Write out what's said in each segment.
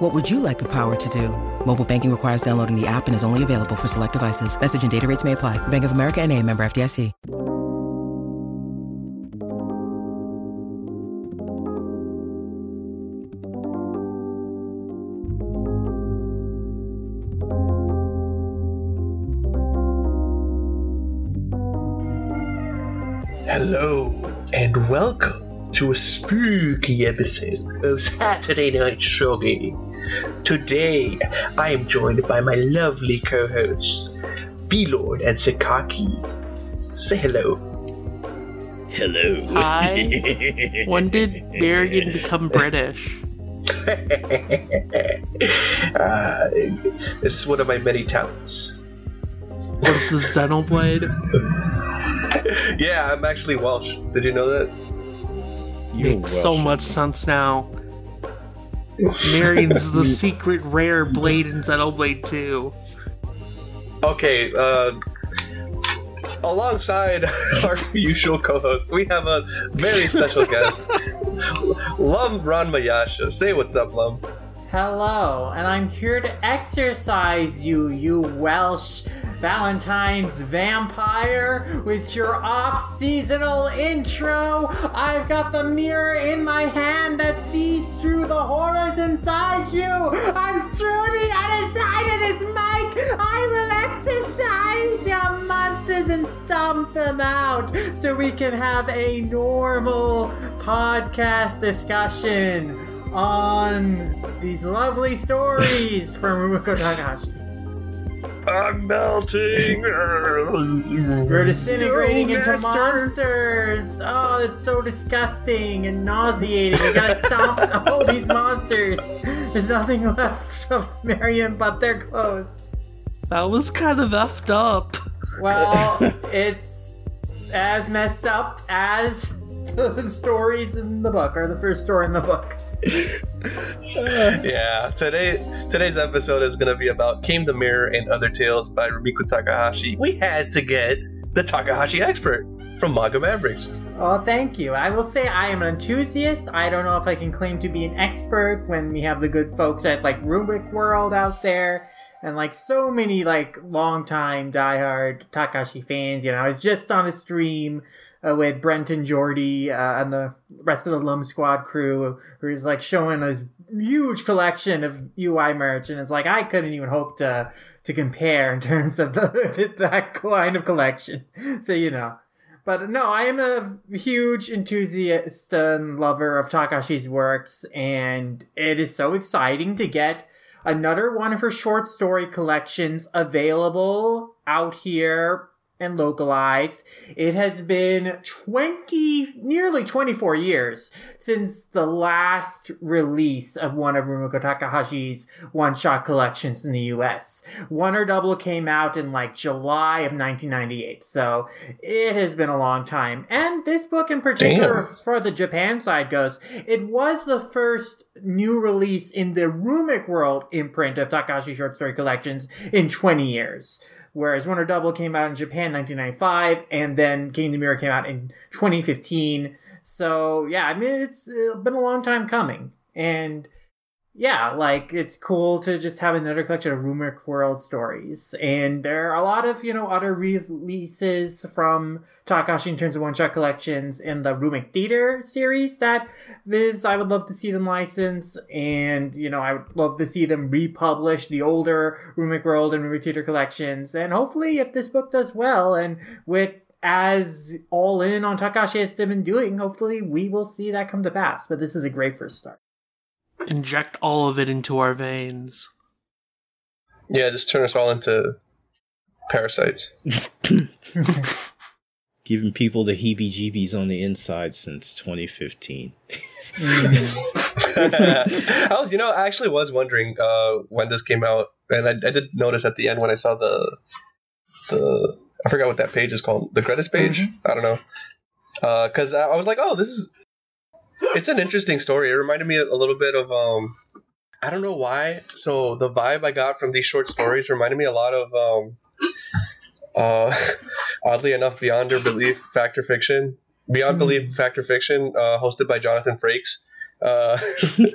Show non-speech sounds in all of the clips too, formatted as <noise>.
What would you like the power to do? Mobile banking requires downloading the app and is only available for select devices. Message and data rates may apply. Bank of America and a member FDIC. Hello, and welcome to a spooky episode of Saturday Night Shogi. Today, I am joined by my lovely co hosts, V-Lord and Sakaki. Say hello. Hello. Hi. <laughs> when did Marion become British? <laughs> uh, it's one of my many talents. What's the Xenoblade? <laughs> yeah, I'm actually Welsh. Did you know that? You're Makes Welsh. so much sense now. Marion's the <laughs> secret rare blade in Xenoblade 2. Okay, uh, alongside <laughs> our usual co-host, we have a very special guest, <laughs> Lum Ranmayasha. Say what's up, Lum. Hello, and I'm here to exercise you, you Welsh Valentine's Vampire with your off seasonal intro. I've got the mirror in my hand that sees through the horrors inside you. I'm through the other side of this mic. I will exercise your monsters and stomp them out so we can have a normal podcast discussion on these lovely stories from Rumiko Takahashi. I'm melting. We're disintegrating into monsters. Oh, it's so disgusting and nauseating. We gotta stop <laughs> all these monsters. There's nothing left of Marion but their clothes. That was kind of effed up. Well, <laughs> it's as messed up as <laughs> the stories in the book, or the first story in the book. <laughs> yeah, today today's episode is gonna be about Came the Mirror and Other Tales by Rumiko Takahashi. We had to get the Takahashi expert from Manga Mavericks. Oh, thank you. I will say I am an enthusiast. I don't know if I can claim to be an expert when we have the good folks at like Rumic World out there and like so many like longtime diehard Takahashi fans. You know, I was just on a stream uh, with Brent and Jordy uh, and the rest of the Lum Squad crew, who's like showing a huge collection of UI merch, and it's like I couldn't even hope to to compare in terms of the <laughs> that kind of collection. <laughs> So you know. But no, I am a huge enthusiast and lover of Takashi's works, and it is so exciting to get another one of her short story collections available out here and localized. It has been 20, nearly 24 years since the last release of one of Rumiko Takahashi's one-shot collections in the US. One or Double came out in like July of 1998, so it has been a long time. And this book in particular, Damn. as the Japan side goes, it was the first new release in the Rumic World imprint of Takahashi short story collections in 20 years whereas or Double came out in Japan 1995, and then the Mirror came out in 2015. So yeah, I mean it's uh, been a long time coming, and yeah, like it's cool to just have another collection of Rumic World stories. And there are a lot of, you know, other releases from Takashi in terms of one shot collections in the Rumic Theater series that Viz, I would love to see them license. And, you know, I would love to see them republish the older Rumic World and Rumic Theater collections. And hopefully, if this book does well and with as all in on Takahashi has been doing, hopefully we will see that come to pass. But this is a great first start inject all of it into our veins. Yeah, just turn us all into parasites. <laughs> Giving people the heebie jeebies on the inside since 2015. I mm-hmm. was, <laughs> you know, I actually was wondering uh, when this came out, and I, I, did notice at the end when I saw the the I forgot what that page is called. The credits page. Mm-hmm. I don't know. Uh, because I, I was like, oh, this is. It's an interesting story. It reminded me a little bit of um. I don't know why. So the vibe I got from these short stories reminded me a lot of um. Uh, <laughs> oddly enough, Beyond Your Belief, Fact or Fiction. Beyond Belief, Fact or Fiction, uh, hosted by Jonathan Frakes. <laughs>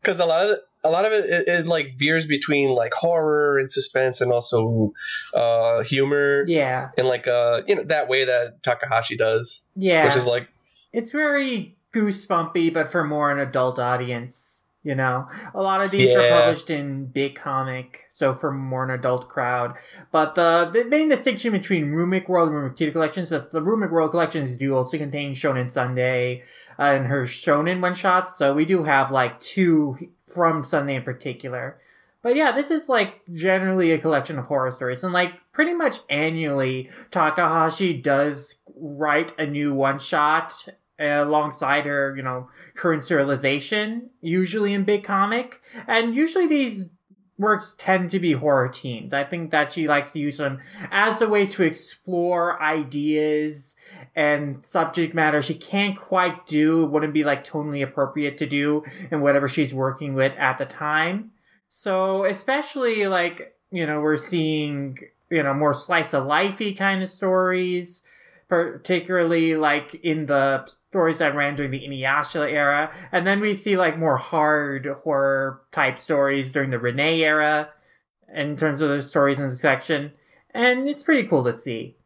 Because a lot of a lot of it, it, it like veers between like horror and suspense and also uh, humor Yeah. and like uh you know that way that Takahashi does, Yeah. which is like it's very goosebumpy, but for more an adult audience. You know, a lot of these are published in big comic, so for more an adult crowd. But the the main distinction between Rumic World and Rumic Theater collections is the Rumic World collection, collections do also contain Shonen Sunday uh, and her Shonen one shots. So we do have like two from Sunday in particular. But yeah, this is like generally a collection of horror stories, and like pretty much annually, Takahashi does write a new one shot alongside her, you know, current serialization, usually in big comic, and usually these works tend to be horror themed. I think that she likes to use them as a way to explore ideas and subject matter she can't quite do, wouldn't be like tonally appropriate to do in whatever she's working with at the time. So especially like, you know, we're seeing, you know, more slice of lifey kind of stories, particularly like in the stories that ran during the Inuyasha era. And then we see like more hard horror type stories during the Rinne era in terms of the stories in the section. And it's pretty cool to see.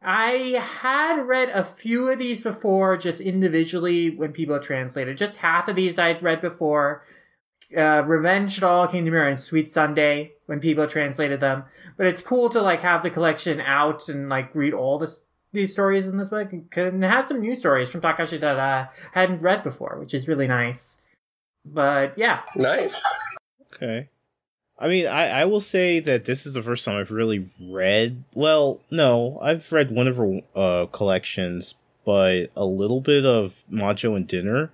I had read a few of these before, just individually when people translated. Just half of these I'd read before. Uh, Revenge Doll to me on Sweet Sunday when people translated them. But it's cool to like have the collection out and like read all this these stories in this book and have some new stories from Takashi that I hadn't read before, which is really nice. But yeah, nice. Okay. I mean, I, I will say that this is the first time I've really read. Well, no, I've read one of her uh, collections, but a little bit of Majo and Dinner.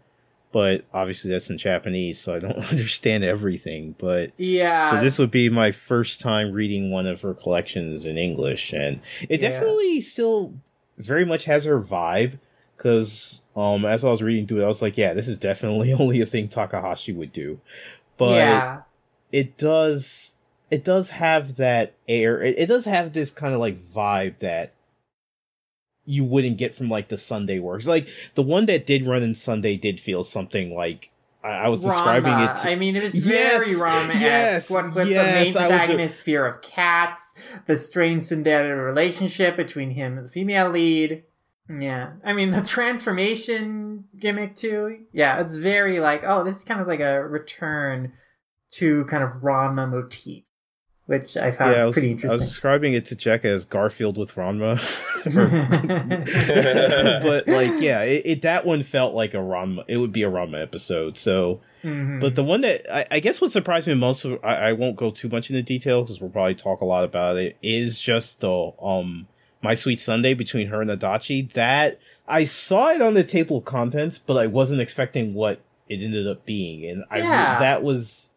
But obviously, that's in Japanese, so I don't <laughs> understand everything. But yeah. so this would be my first time reading one of her collections in English, and it Yeah. definitely still very much has her vibe. Because um, as I was reading through it, I was like, yeah, this is definitely <laughs> only a thing Takahashi would do. But yeah. it does it does have that air it, it does have this kind of like vibe that you wouldn't get from like the sunday works like the one that did run in sunday did feel something like i, I was describing it to, I mean, it was Yes, very Rama yes, esque. with yes, the main was a- fear of cats, the strange tsundere relationship between him and the female lead. Yeah, I mean the transformation gimmick too. Yeah, it's very like oh, this is kind of like a return to kind of Ranma motif, which I found yeah I was, pretty interesting. I was describing it to Jack as garfield with ranma <laughs> <laughs> but like yeah it, it that one felt like a ranma it would be a ranma episode so Mhm. But the one that I, I guess what surprised me most, of, I, I won't go too much into detail because we'll probably talk a lot about it. Is just the um my sweet Sunday between her and Adachi. That I saw it on the table of contents, but I wasn't expecting what it ended up being, and I that was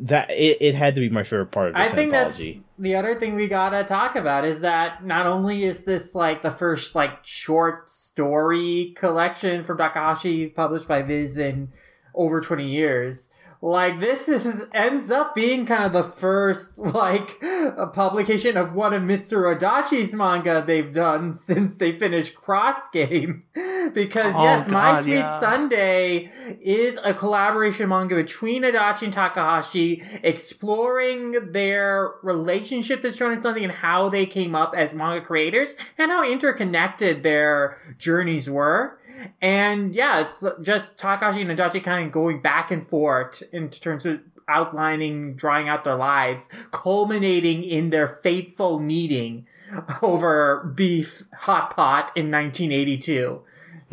that it, it had to be my favorite part of I think anthology. that's the other thing we gotta talk about is that not only is this like the first like short story collection from Takahashi published by Viz in over 20 years, like this is ends up being kind of the first <laughs> like a publication of one of Mitsuru Adachi's manga they've done <laughs> since they finished Cross Game. <laughs> because Oh, yes, My Sweet yeah. Sunday is a collaboration manga between Adachi and Takahashi, exploring their relationship to Shonen Sunday and how they came up as manga creators and how interconnected their journeys were. And yeah, it's just Takashi and Adachi kind of going back and forth in terms of outlining, drawing out their lives, culminating in their fateful meeting over beef hot pot in 1982.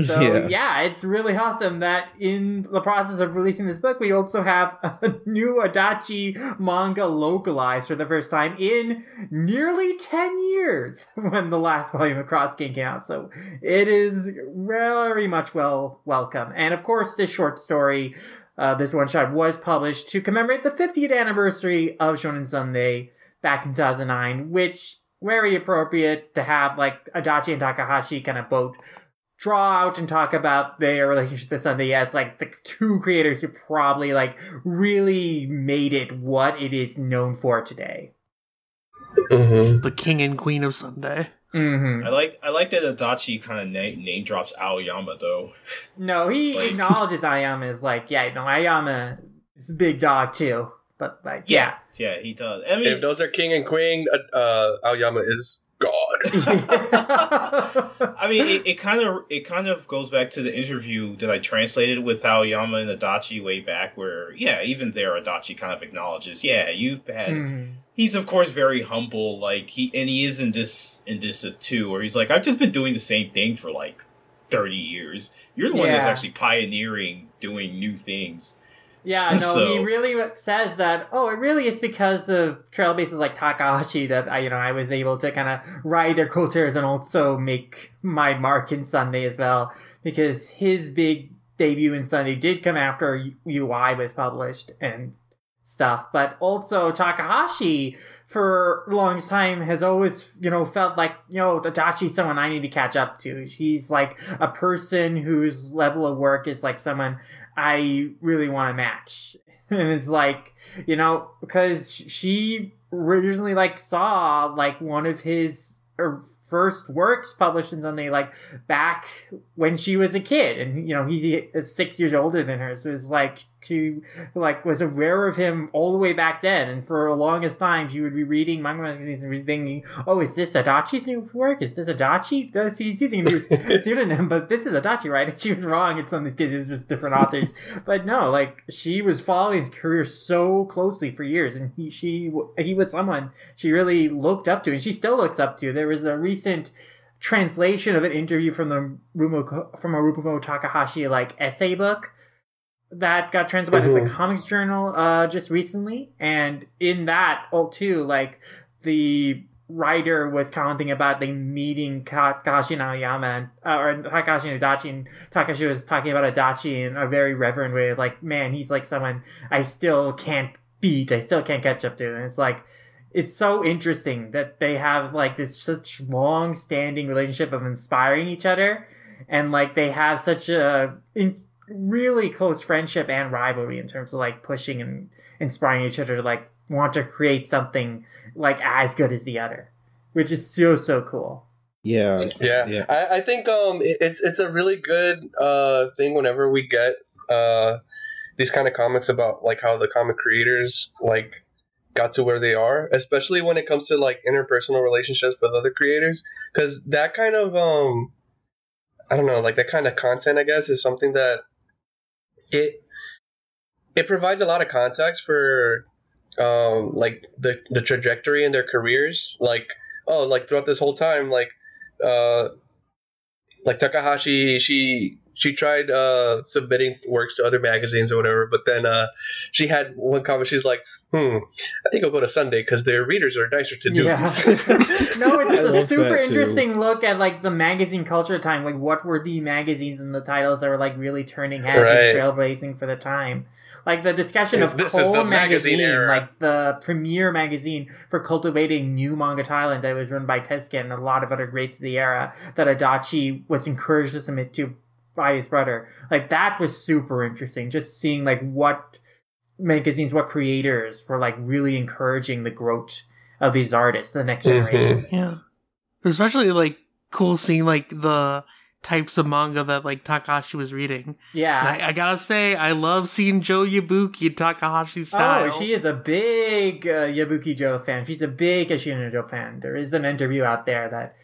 <laughs> So Yeah. yeah. it's really awesome that in the process of releasing this book, we also have <laughs> a new Adachi manga localized for the first time in nearly 10 years <laughs> when the last volume of Cross King came out. So it is very much well welcome. And of course, this short story, uh, this one shot was published to commemorate the 50th anniversary of Shonen Sunday back in 2009, which very appropriate to have like Adachi and Takahashi kind of both draw out and talk about their relationship this Sunday as like the two creators who probably like really made it what it is known for today. Mm-hmm. The king and queen of Sunday. Mm-hmm. I like I like that Adachi kind of na- name drops Aoyama though. No, he <laughs> Like- acknowledges Aoyama as like, yeah, no, Aoyama is a big dog too. But like, yeah. yeah, he does. I mean, If those are king and queen, uh, uh, Aoyama is God. <laughs> I mean, it, it kind of it kind of goes back to the interview that I translated with Aoyama and Adachi way back, where yeah, even there Adachi kind of acknowledges, yeah, you've had. Mhm. He's of course very humble, like he and he is in this in this too, where he's like, I've just been doing the same thing for like thirty years. You're the one that's actually pioneering doing new things. Yeah, no, <laughs> So- he really says that. Oh, it really is because of trailblazers like Takahashi that I, you know, I was able to kind of ride their cultures and also make my mark in Sunday as well. Because his big debut in Sunday did come after UI was published and stuff, but also Takahashi for the longest time has always, you know, felt like, you know, Adachi's someone I need to catch up to. He's like a person whose level of work is like someone I really want to match. <laughs> And it's like, you know, because she originally like saw like one of his er, first works published in Sunday like back when she was a kid and you know he is six years older than her so it's like she like was aware of him all the way back then and for the longest time she would be reading manga magazines and be thinking oh is this Adachi's new work? Is this Adachi? Uh, Does he's using a new <laughs> pseudonym but this is Adachi right? And she was wrong It's some of these kids, it was just different authors. But no like she was following his career so closely for years and he she he was someone she really looked up to and she still looks up to. There was a recent translation of an interview from the Rumiko, from a Rumiko Takahashi like essay book that got translated by the Mhm. Comics Journal uh, just recently, and in that oh too like the writer was commenting about the meeting Ka- Takashi and Aoyama and, uh, or Takashi and Adachi and Takashi was talking about Adachi in a very reverent way like man he's like someone I still can't beat. I still can't catch up to. And it's like it's so interesting that they have like this such long standing relationship of inspiring each other and like they have such a in, really close friendship and rivalry in terms of like pushing and inspiring each other to like want to create something like as good as the other which is so so cool. Yeah, Yeah, Yeah. I, I think um it's it's a really good uh thing whenever we get uh these kind of comics about like how the comic creators like got to where they are, especially when it comes to like interpersonal relationships with other creators, because that kind of um I don't know like that kind of content I guess is something that it it provides a lot of context for um like the the trajectory in their careers. Like oh like throughout this whole time like uh like Takahashi she she tried uh submitting works to other magazines or whatever but then uh she had one comment she's like hmm I think I'll go to Sunday because their readers are nicer to do Yeah. <laughs> no, <laughs> it's a super interesting look at like the magazine culture time. Like, what were the magazines and the titles that were like really turning heads Right. and trailblazing for the time? Like the discussion of This is Cole the magazine magazine, like the premier magazine for cultivating new manga talent that was run by Tezuka and a lot of other greats of the era that Adachi was encouraged to submit to by his brother. Like that was super interesting. Just seeing like what magazines, what creators were like really encouraging the growth of these artists, the next Mhm. generation. Yeah. Especially like cool seeing like the types of manga that like Takahashi was reading. Yeah. I, I gotta say, I love seeing Joe Yabuki in Takahashi style. Oh, she is a big uh, Yabuki Joe fan. She's a big Ashita no Joe fan. There is an interview out there that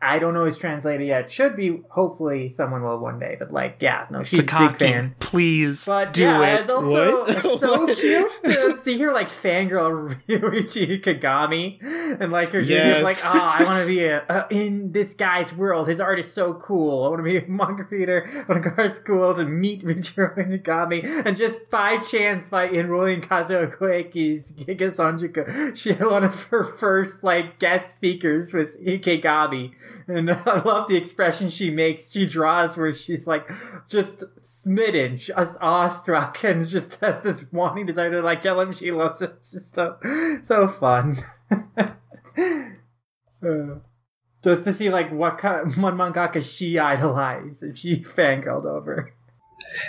I don't know is it yet. Should be. Hopefully, someone will one day. But like, yeah, no, she's a big fan. please But do yeah, it. it's also What? it's <laughs> so cute to see her like fangirl <laughs> Ryoichi Ikegami and like her Yes. yes. like, oh, I want to be a, uh, in this guy's world. His art is so cool. I want to be a <laughs> manga reader. I want to go to school to meet Ryoichi Ikegami. And just by chance, by enrolling Kazuo Koike's Gekiga Sonjuku, she had one of her first like guest speakers was Ikegami. And <laughs> I love the expression she makes. She draws where she's like just smitten, just awestruck, <laughs> and just has this wanting desire to like tell him she loves it. It's just so so fun. <laughs> Uh, just to see like what kind what mangaka she idolized and she fangirled over.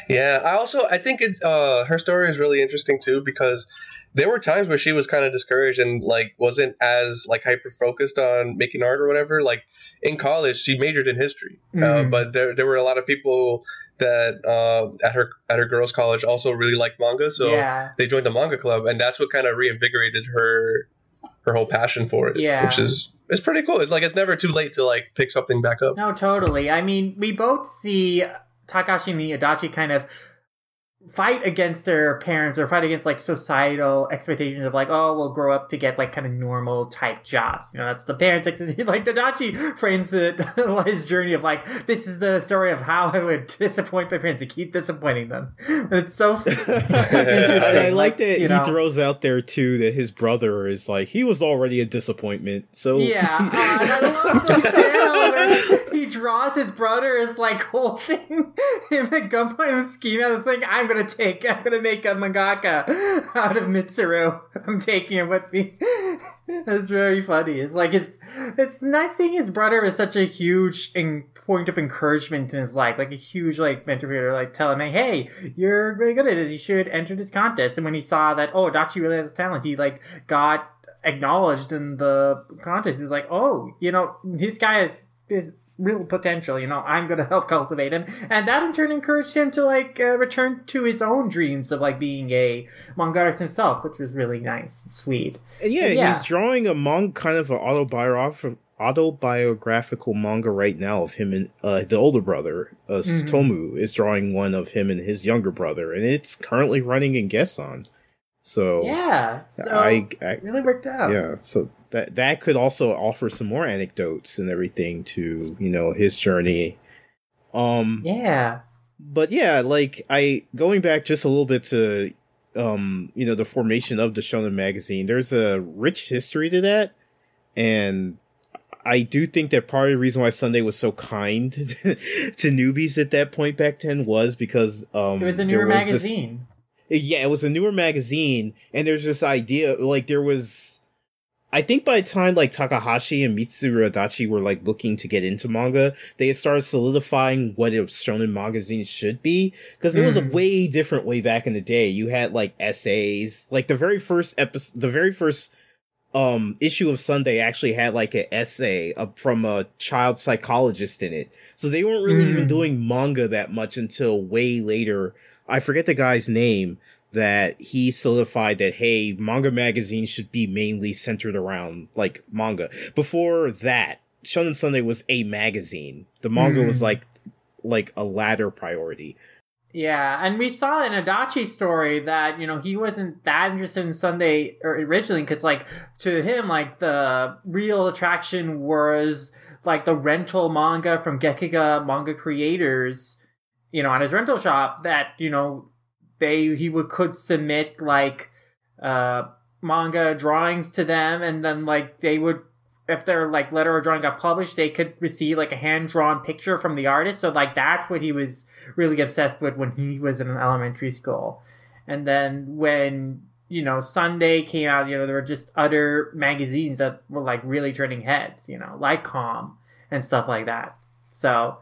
Yeah, I also I think it uh her story is really interesting too because there were times where she was kind of discouraged and like wasn't as like hyper focused on making art or whatever. Like in college, she majored in history, uh, Mhm. but there there were a lot of people that uh, at her at her girls' college also really liked manga, so yeah. they joined the manga club, and that's what kind of reinvigorated her her whole passion for it. Yeah. which is it's pretty cool. It's like it's never too late to like pick something back up. No, totally. I mean, we both see Takashi and Adachi kind of fight against their parents or fight against like societal expectations of like, oh, we'll grow up to get like kind of normal type jobs. You know, that's the parents like <laughs> like Adachi frames it his <laughs> journey of like this is the story of how I would <laughs> disappoint my parents and keep disappointing them. It's so. I, I like that you he throws out there too that his brother is like he was already a disappointment. So Yeah, uh, and I love the panel where he draws his brother as like holding him at gunpoint and scheming out this thing. I'm gonna take, I'm gonna make a mangaka out of Mitsuru. I'm taking him with me. <laughs> It's very funny. It's like his, it's nice seeing his brother is such a huge in, point of encouragement in his life, like a huge like mentor figure, like telling him, "Hey, you're really good at it. You should enter this contest." And when he saw that, oh, Dachi really has a talent, he like got acknowledged in the contest. He was like, oh, you know, this guy is." Real potential. You know, I'm going to help cultivate him. And that in turn encouraged him to like uh, return to his own dreams of like being a manga artist himself, which was really nice and sweet. And yeah, Yeah. he's drawing a manga, kind of an autobiographical autobiographical manga right now of him and uh, the older brother, uh, Mhm. Tomu, is drawing one of him and his younger brother, and it's currently running in Gessan. So Yeah. So I, I really worked out. yeah, so that that could also offer some more anecdotes and everything to you know his journey. Um, Yeah. but yeah, like I going back just a little bit to um, you know, the formation of the Shonen magazine. There's a rich history to that, and I do think that part of the reason why Sunday was so kind <laughs> to newbies at that point back then was because um, It was a newer was this- magazine. yeah, it was a newer magazine, and there's this idea like there was. I think by the time like Takahashi and Mitsuru Adachi were like looking to get into manga, they had started solidifying what a shonen magazine should be because it was a Mm. way different way back in the day. You had like essays, like the very first episode, the very first um issue of Sunday actually had like an essay uh, from a child psychologist in it. So they weren't really even Mm. doing manga that much until way later. I forget the guy's name that he solidified that hey, manga magazines should be mainly centered around like manga. Before that, Shonen Sunday was a magazine. The manga was Mm. like like a latter priority. Yeah, and we saw in Adachi's story that you know he wasn't that interested in Sunday or- originally because like to him like the real attraction was like the rental manga from Gekiga manga creators, you know, on his rental shop that you know they he would could submit like uh manga drawings to them and then like they would if their like letter or drawing got published they could receive like a hand drawn picture from the artist so like that's what he was really obsessed with when he was in elementary school. And then when, you know, Sunday came out, you know, there were just other magazines that were like really turning heads, you know, like Com and stuff like that. So,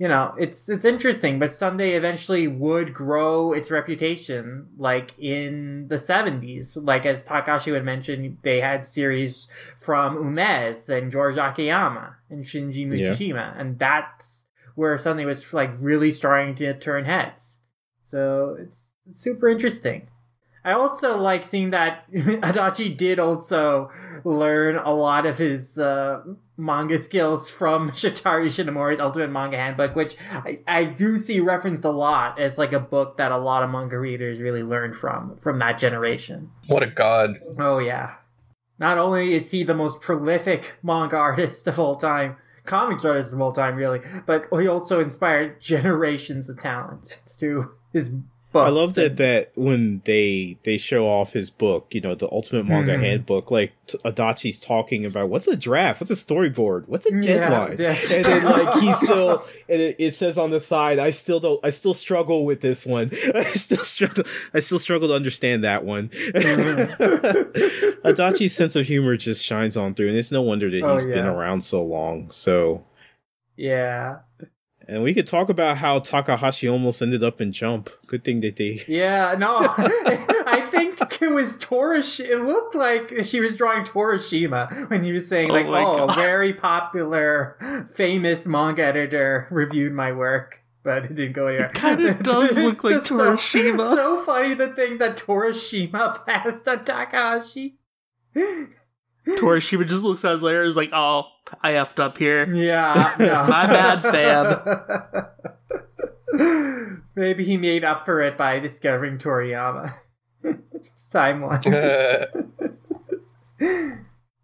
you know, it's it's interesting, but Sunday eventually would grow its reputation like in the 70s. Like as Takashi had mentioned, they had series from Umezu and George Akiyama and Shinji Yeah. And that's where Sunday was like really starting to turn heads. So it's, it's super interesting. I also like seeing that <laughs> Adachi did also learn a lot of his uh, manga skills from <laughs> Shotaro Ishinomori's Ultimate Manga Handbook, which I, I do see referenced a lot as like a book that a lot of manga readers really learned from from that generation. What a god! Oh yeah. Not only is he the most prolific manga <laughs> artist of all time, comics artist of all time, really, but he also inspired generations of talent through his books. I love that that when they they show off his book, you know, the Ultimate Manga Hmm. Handbook, like t- Adachi's talking about what's a draft, what's a storyboard, what's a Yeah, deadline, yeah. <laughs> and then like he still, and it, it says on the side, I still don't, I still struggle with this one, <laughs> I still struggle, I still struggle to understand that one. <laughs> Adachi's sense of humor just shines on through, and it's no wonder that Oh, he's been around so long. So, Yeah. And we could talk about how Takahashi almost ended up in Jump. Good thing that they. <laughs> Yeah, no, <laughs> I think it was Torish. It looked like she was drawing Torishima when he was saying Oh like, "Oh, God. very popular, famous manga editor reviewed my work." But it didn't go anywhere. kinda <laughs> does look like just so- Torishima. So, funny to think that Torishima passed on Takahashi. Torishima just looks at his later and is like, oh, I effed up here. Yeah, <laughs> no. My bad, fam. <laughs> Maybe he made up for it by discovering Toriyama. <laughs> it's timeline.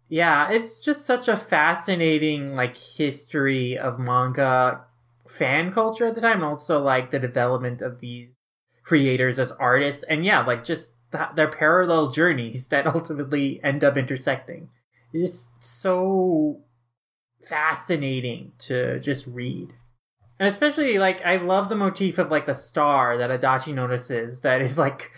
yeah, it's just such a fascinating like history of manga fan culture at the time, and also like the development of these creators as artists, and yeah, like just th- their parallel journeys that ultimately end up intersecting. Just so fascinating to just read. And especially like I love the motif of like the star that Adachi notices that is like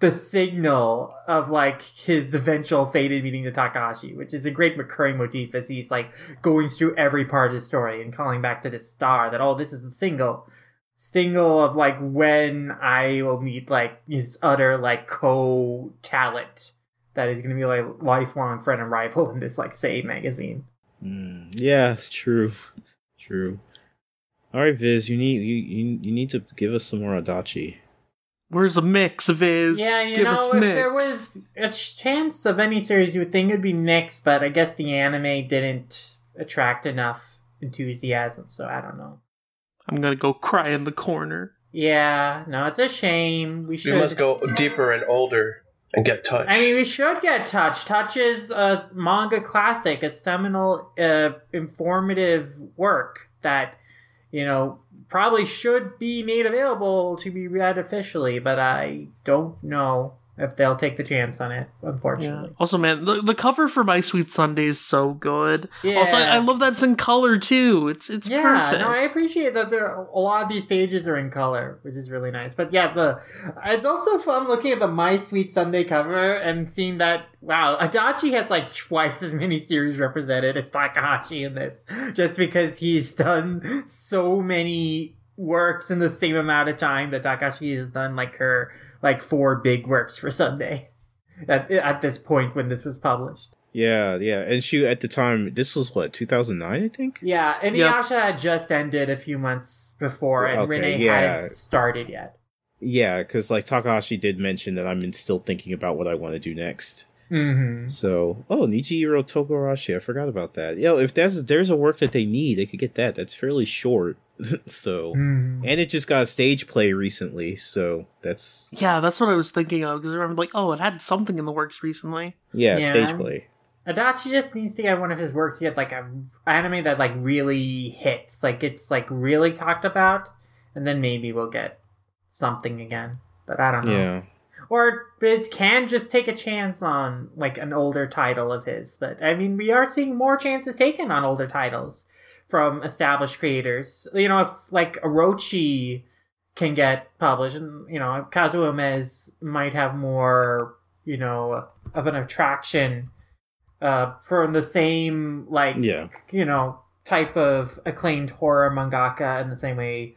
the signal of like his eventual fated meeting to Takahashi, which is a great recurring motif as he's like going through every part of the story and calling back to this star that oh this is the single single of like when I will meet like his utter like co talent that is gonna be like lifelong friend and rival in this like Say magazine. Mm, yeah, it's true. True. All right, Viz, you need you, you you need to give us some more Adachi. Where's a mix, Viz? Yeah, you Give know, us if mix. there was a chance of any series, you would think it'd be mixed, but I guess the anime didn't attract enough enthusiasm, so I don't know. I'm gonna go cry in the corner. Yeah, no, it's a shame. We We must go deeper and older and get touch. I mean, we should get Touch. Touch is a manga classic, a seminal, uh, informative work that, you know, probably should be made available to be read officially, but I don't know if they'll take the chance on it, Yeah. unfortunately. Also, man, the, the cover for My Sweet Sunday is so good. Yeah. Also, I, I love that it's in color too. It's it's yeah, perfect. no, I appreciate that there a lot of these pages are in color, which is really nice. But yeah, the it's also fun looking at the My Sweet Sunday cover and seeing that wow, Adachi has like twice as many series represented as Takahashi in this, just because he's done so many works in the same amount of time that Takahashi has done like her like four big works for Sunday at at this point when this was published. Yeah, yeah, and she at the time this was what 2009, I think. Yeah, and Inuyasha had just ended a few months before, and Okay, Rinne yeah. hadn't started yet. Yeah, because like Takahashi did mention that I'm still thinking about what I want to do next. Mm-hmm. So, oh, Nijiro Togarashi, I forgot about that. Yo, if that's there's a work that they need, they could get that. That's fairly short. <laughs> so, Mm-hmm. and it just got a stage play recently, so that's yeah, that's what I was thinking of because I remember like, oh, it had something in the works recently. yeah, Yeah. stage play. Adachi just needs to get one of his works to get like a anime that like really hits, like it's like really talked about, and then maybe we'll get something again. But I don't know. Yeah. Or Viz can just take a chance on like an older title of his. But I mean, we are seeing more chances taken on older titles from established creators. You know, if like Orochi can get published, and you know, Kazuo Umezu might have more, you know, of an attraction uh, from the same like Yeah. you know type of acclaimed horror mangaka in the same way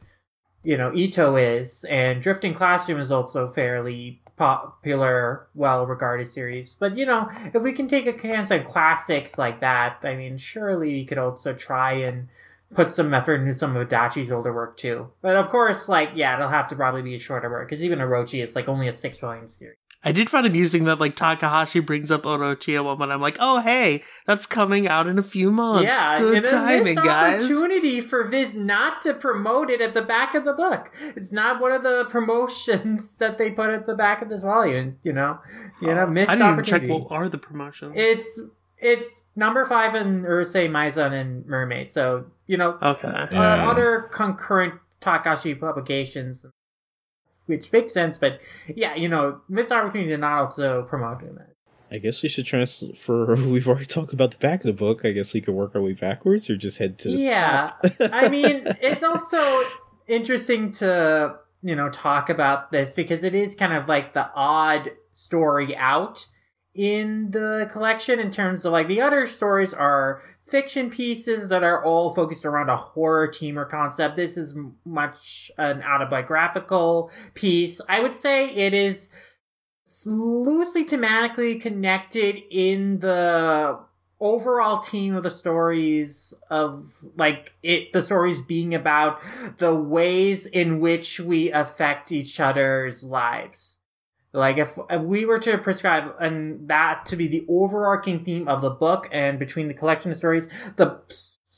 you know Ito is, and Drifting Classroom is also fairly popular, well regarded series. But you know, if we can take a chance at classics like that, I mean, surely you could also try and put some effort into some of Adachi's older work too. But of course, like yeah, it'll have to probably be a shorter work because even Orochi is like only a six volume series. I did find amusing that like Takahashi brings up Orochi at one point. I'm like, oh hey, that's coming out in a few months. Yeah, good and timing, missed guys. opportunity for Viz not to promote it at the back of the book. It's not one of the promotions <laughs> that they put at the back of this volume. You know, you know, missed I didn't even check opportunity. what are the promotions. It's it's number five in Urusei Maizan and Mermaid. So you know, okay. uh, Yeah. other concurrent Takashi publications. Which makes sense. But yeah, you know, missed opportunity to not also promote it. I guess we should transfer. <laughs> We've already talked about the back of the book. I guess we could work our way backwards, or just head to the yeah. I <laughs> mean, it's also interesting to you know talk about this because it is kind of like the odd story out in the collection in terms of like the other stories are fiction pieces that are all focused around a horror theme or concept. This is much an autobiographical piece. I would say it is loosely thematically connected in the overall team of the stories of like it the stories being about the ways in which we affect each other's lives like if, if we were to prescribe and that to be the overarching theme of the book and between the collection of stories the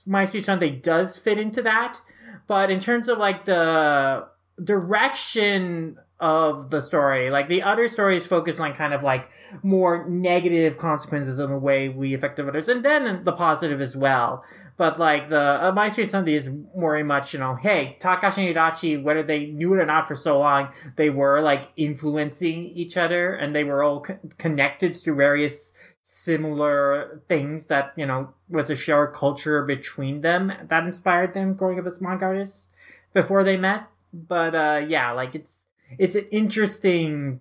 my sweet sunday does fit into that but in terms of like the direction of the story. Like the other stories focus on kind of like more negative consequences of the way we affect others, and then the positive as well. But like the uh, My Sweet Sunday is very much, you know, hey, Takashi and Adachi, whether they knew it or not for so long, they were like influencing each other, and they were all co- connected through various similar things that you know was a shared culture between them that inspired them growing up as manga artists before they met. But uh yeah, like it's it's an interesting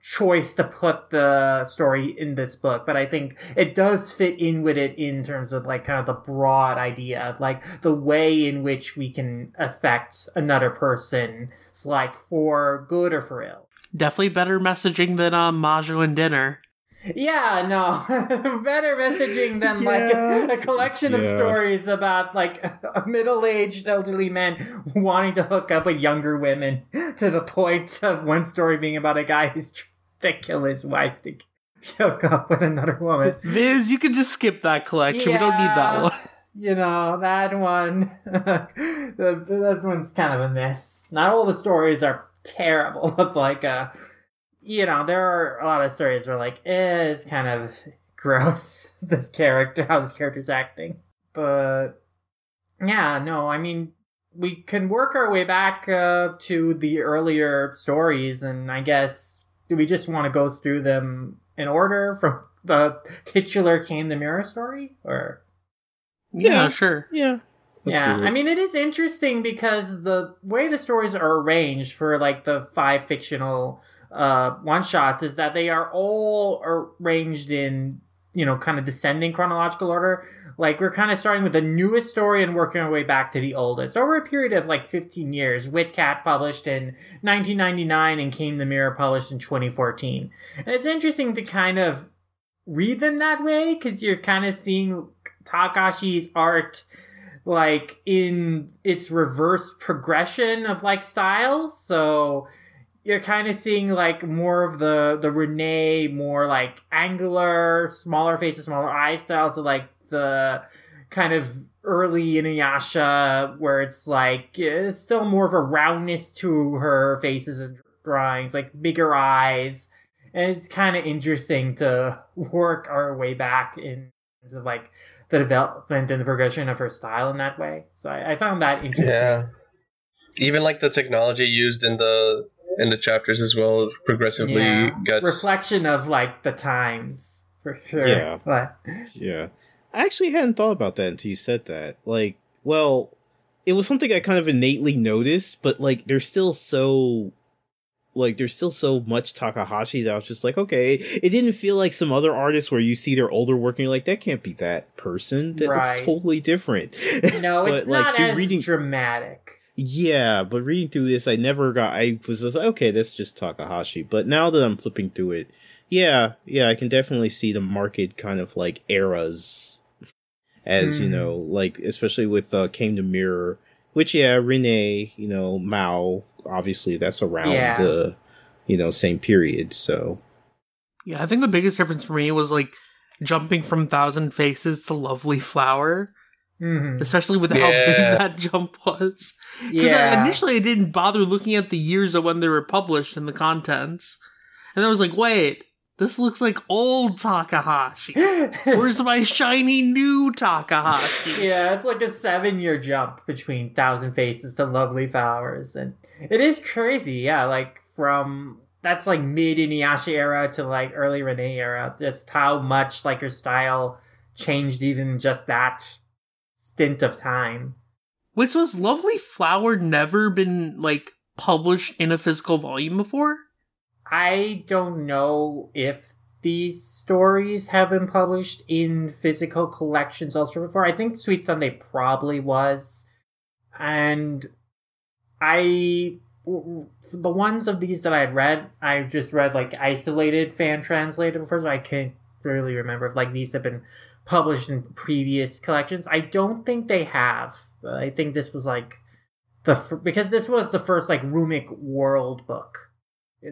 choice to put the story in this book, but I think it does fit in with it in terms of like kind of the broad idea of like the way in which we can affect another person's life for good or for ill. Definitely better messaging than um, Majo and Dinner. Yeah, no. <laughs> Better messaging than like a, a collection of stories about like a middle-aged elderly men wanting to hook up with younger women to the point of one story being about a guy who's trying to kill his wife to hook up with another woman. Viz, you can just skip that collection. We don't need that one. <laughs> You know, that one <laughs> that one's kind of a mess. Not all the stories are terrible, but like uh you know, there are a lot of stories where like eh, it's kind of <laughs> gross this character how this character's acting. But yeah, no, I mean we can work our way back uh, to the earlier stories and I guess do we just want to go through them in order from <laughs> the titular Came the Mirror story or Yeah, Yeah. sure. Yeah. Let's yeah. I mean, it is interesting because the way the stories are arranged for like the five fictional uh, one shots is that they are all arranged in you know kind of descending chronological order. Like we're kind of starting with the newest story and working our way back to the oldest over a period of like 15 years. Witcat published in 1999 and Came the Mirror published in 2014. And it's interesting to kind of read them that way because you're kind of seeing Takashi's art like in its reverse progression of like styles. So you're kind of seeing like more of the the Rinne, more like angular, smaller faces, smaller eye style to like the kind of early Inuyasha where it's like it's still more of a roundness to her faces and drawings, like bigger eyes. And it's kind of interesting to <laughs> work our way back in into like the development and the progression of her style in that way. So I, I found that interesting. Yeah. Even like the technology used in the in the chapters as well is progressively Yeah. gets reflection of like the times for sure. Yeah. <laughs> But Yeah. I actually hadn't thought about that until you said that. Like, well, it was something I kind of innately noticed, but like there's still so like there's still so much Takahashi that I was just like, okay, it didn't feel like some other artists where you see their older work and you're like, that can't be that person. That Right. looks totally different. no, <laughs> But, it's like, not dude, as reading- dramatic. Yeah, but reading through this, I never got. I was just like, okay, that's just Takahashi. But now that I'm flipping through it, yeah, yeah, I can definitely see the market kind of like eras, as you Hmm. know, like especially with uh, Came to Mirror, which yeah, Rinne, you know, Mao, obviously that's around Yeah. the, you know, same period. So Yeah, I think the biggest difference for me was like jumping from Thousand Faces to Lovely Flower, Mhm. especially with how Yeah. big that <laughs> jump was. Because Yeah. initially I didn't bother looking at the years of when they were published and the contents. And I was like, wait, This looks like old Takahashi. <laughs> Where's my shiny new Takahashi? <laughs> yeah, it's like a seven year jump between Thousand Faces to Lovely Flowers. And it is crazy, yeah, like from that's like mid Inuyasha era to like early Rinne era. Just how much like her style changed even just that stint of time. Which was Lovely Flower never been like published in a physical volume before? I don't know if these stories have been published in physical collections elsewhere before. I think Sweet Sunday probably was. And I the ones of these that I had read, I just read like isolated fan translated before, so I can't really remember if like these have been published in previous collections. I don't think they have. I think this was like the because this was the first like Rumic World book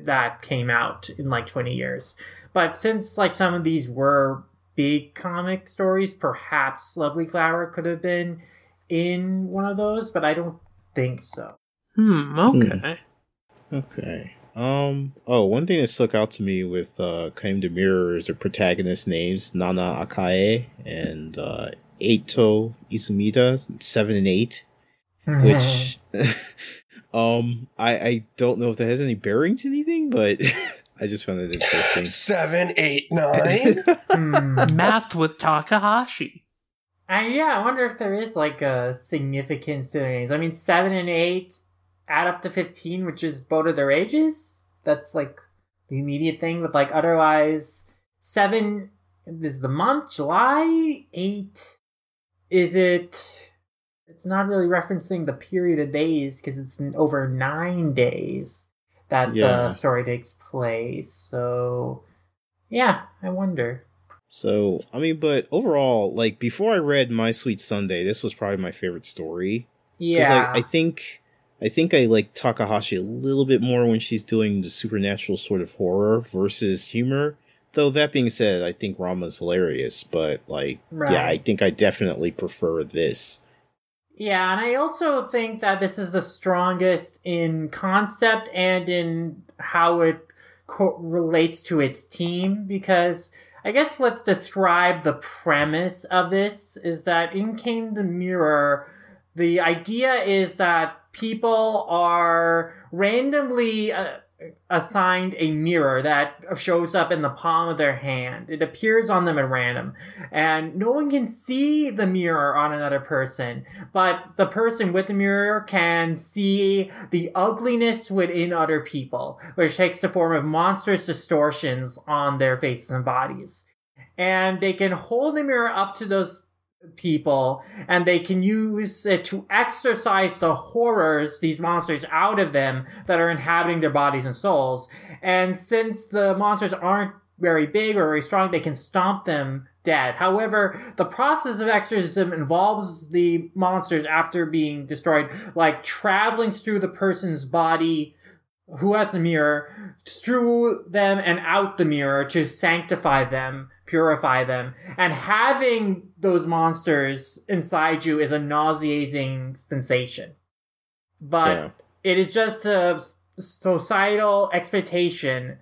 that came out in like 20 years. But since like some of these were big comic stories, perhaps Lovely Flower could have been in one of those, but I don't think so. Hmm, okay. Hmm. Okay. Um. Oh, one thing that stuck out to me with uh, Came the Mirror is the protagonist names Nana Akae and uh, Eito Izumida, seven and eight, which, <laughs> <laughs> um, I I don't know if that has any bearing to anything, but <laughs> I just found it interesting. Seven, eight, nine. Hmm. Math with Takahashi. And yeah, I wonder if there is like a significance to their names. I mean, seven and eight add up to 15, which is both of their ages. That's like the immediate thing. But like otherwise, seven is the month, July. Eight, is it? It's not really referencing the period of days because it's over nine days that Yeah. the story takes place. So, yeah, I wonder. So I mean, but overall, like before I read My Sweet Sunday, this was probably my favorite story. Yeah, like, I think I think I like Takahashi a little bit more when she's doing the supernatural sort of horror versus humor. Though that being said, I think Ranma's hilarious, but like Right. yeah, I think I definitely prefer this. Yeah, and I also think that this is the strongest in concept and in how it co- relates to its team because I guess let's describe the premise of this is that in Came the Mirror, the idea is that people are randomly uh, assigned a mirror that shows up in the palm of their hand. It appears on them at random, and no one can see the mirror on another person, but the person with the mirror can see the ugliness within other people, which takes the form of monstrous distortions on their faces and bodies. And they can hold the mirror up to those people and they can use it to exorcise the horrors these monsters out of them that are inhabiting their bodies and souls. And since the monsters aren't very big or very strong they can stomp them dead. However the process of exorcism involves the monsters after being destroyed like traveling through the person's body who has the mirror through them and out the mirror to sanctify them purify them. And having those monsters inside you is a nauseating sensation. But Yeah. it is just a societal expectation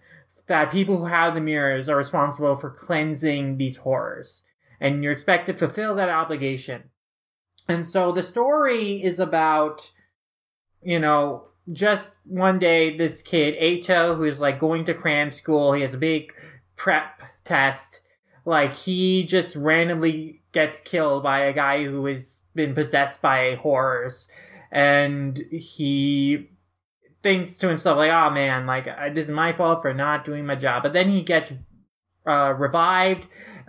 that people who have the mirrors are responsible for cleansing these horrors. And you're expected to fulfill that obligation. And so the story is about you know just one day this kid Eito who's like going to cram school. He has a big prep test like he just randomly gets killed by a guy who has been possessed by horrors. And he thinks to himself like oh man like this is my fault for not doing my job. But then he gets uh, revived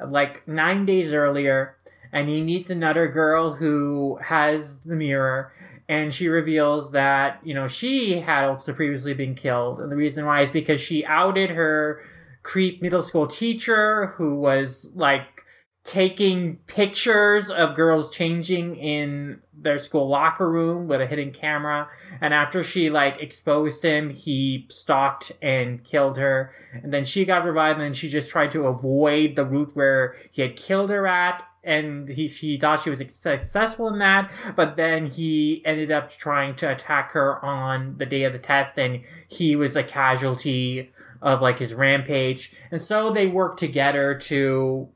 like nine days earlier and he meets another girl who has the mirror and she reveals that you know she had also previously been killed. And the reason why is because she outed her creep middle school teacher who was like taking pictures of girls changing in their school locker room with a hidden camera. And after she like exposed him he stalked and killed her. And then she got revived and she just tried to avoid the route where he had killed her at. And he she thought she was successful in that. But then he ended up trying to attack her on the day of the test and he was a casualty of like his rampage. And so they work together to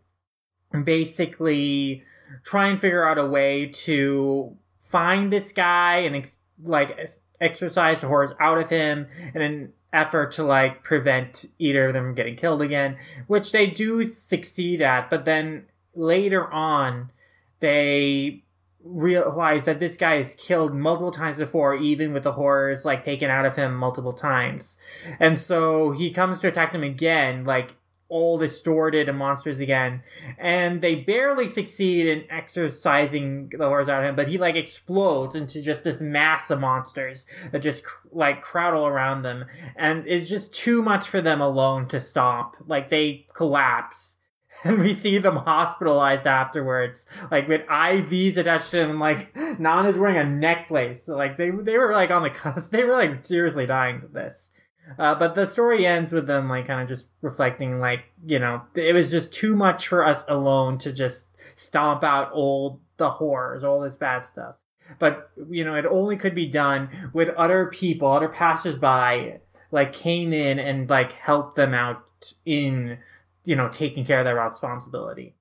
basically try and figure out a way to find this guy and ex- like exercise the horrors out of him in an effort to like prevent either of them getting killed again, which they do succeed at. But then later on, they realize that this guy is killed multiple times before, even with the horrors like taken out of him multiple times. And so he comes to attack them again, like all distorted and monsters again. And they barely succeed in exercising the horrors out of him, but he like explodes into just this mass of monsters that just like crowd all around them. And it's just too much for them alone to stop. Like they collapse. <laughs> And we see them hospitalized afterwards, like with IVs attached to them. Like Nana's wearing a necklace, so like they they were like on the <laughs> cusp. They were like seriously dying to this. Uh, but the story ends with them like kind of just reflecting like you know it was just too much for us alone to just stomp out all the horrors, all this bad stuff. But you know it only could be done with other people, other passersby, like came in and like helped them out in you know taking care of their responsibility.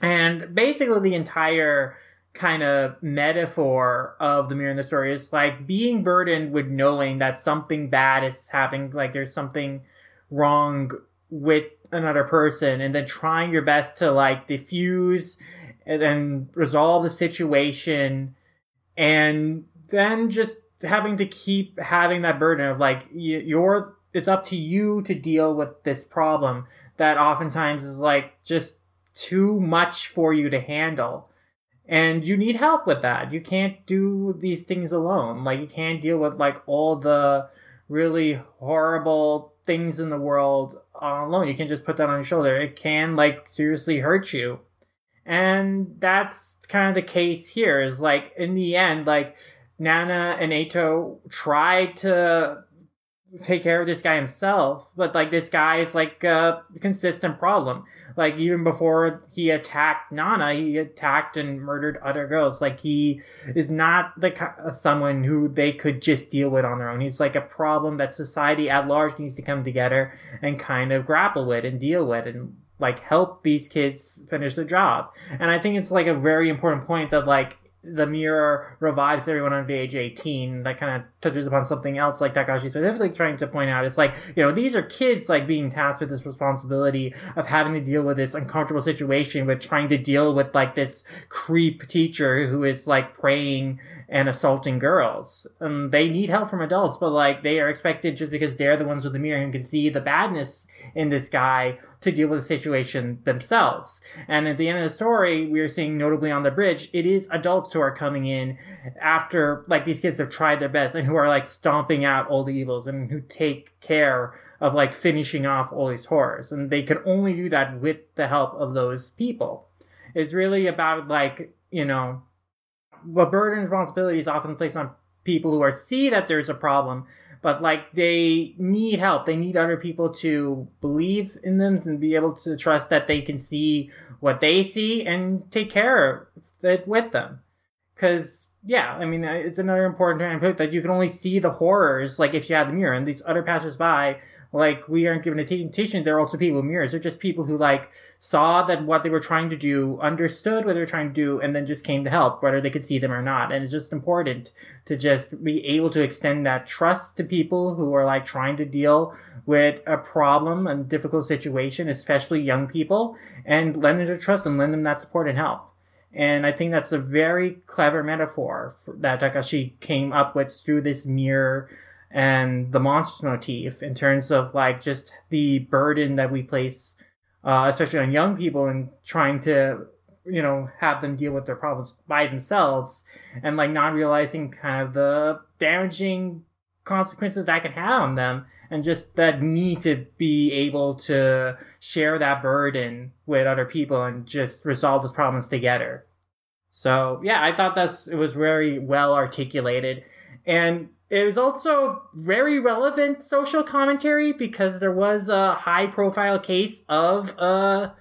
And basically the entire kind of metaphor of the mirror in the story is like being burdened with knowing that something bad is happening like there's something wrong with another person and then trying your best to like diffuse and then resolve the situation and then just having to keep having that burden of like you're it's up to you to deal with this problem that oftentimes is like just too much for you to handle. And you need help with that. You can't do these things alone. Like you can't deal with like all the really horrible things in the world alone. You can't just put that on your shoulder. It can like seriously hurt you. And that's kind of the case here is like in the end like nana and eito tried to take care of this guy himself but like this guy is like a consistent problem. Like even before he attacked nana he attacked and murdered other girls. Like he is not the someone who they could just deal with on their own. He's like a problem that society at large needs to come together and kind of grapple with and deal with and like help these kids finish the job. And i think it's like a very important point that like the mirror revives everyone under age 18 that kind of touches upon something else like takashi specifically trying to point out it's like you know these are kids like being tasked with this responsibility of having to deal with this uncomfortable situation with trying to deal with like this creep teacher who is like preying and assaulting girls. and they need help from adults, but like they are expected just because they're the ones with the mirror and can see the badness in this guy to deal with the situation themselves. And at the end of the story, we are seeing notably on the bridge, it is adults who are coming in after like these kids have tried their best and who are like stomping out all the evils and who take care of like finishing off all these horrors. And they can only do that with the help of those people. It's really about like, you know, the burden and responsibility is often placed on people who are see that there's a problem but like they need help. They need other people to believe in them and be able to trust that they can see what they see and take care of it with them. Because yeah i mean uh, it's another important point that you can only see the horrors like if you have the mirror and these other passersby like we aren't given a temptation they're also people mirrors. They're just people who like saw that what they were trying to do understood what they were trying to do and then just came to help whether they could see them or not. And it's just important to just be able to extend that trust to people who are like trying to deal with a problem and difficult situation especially young people and lend them their trust and lend them that support and help. And I think that's a very clever metaphor that Takashi came up with through this mirror and the monster motif in terms of like just the burden that we place, uh, especially on young people, and trying to you know have them deal with their problems by themselves, and like not realizing kind of the damaging consequences that can have on them and just that need to be able to share that burden with other people and just resolve those problems together. So yeah, I thought that's it was very well articulated. And it was also very relevant social commentary because there was a high profile case of a,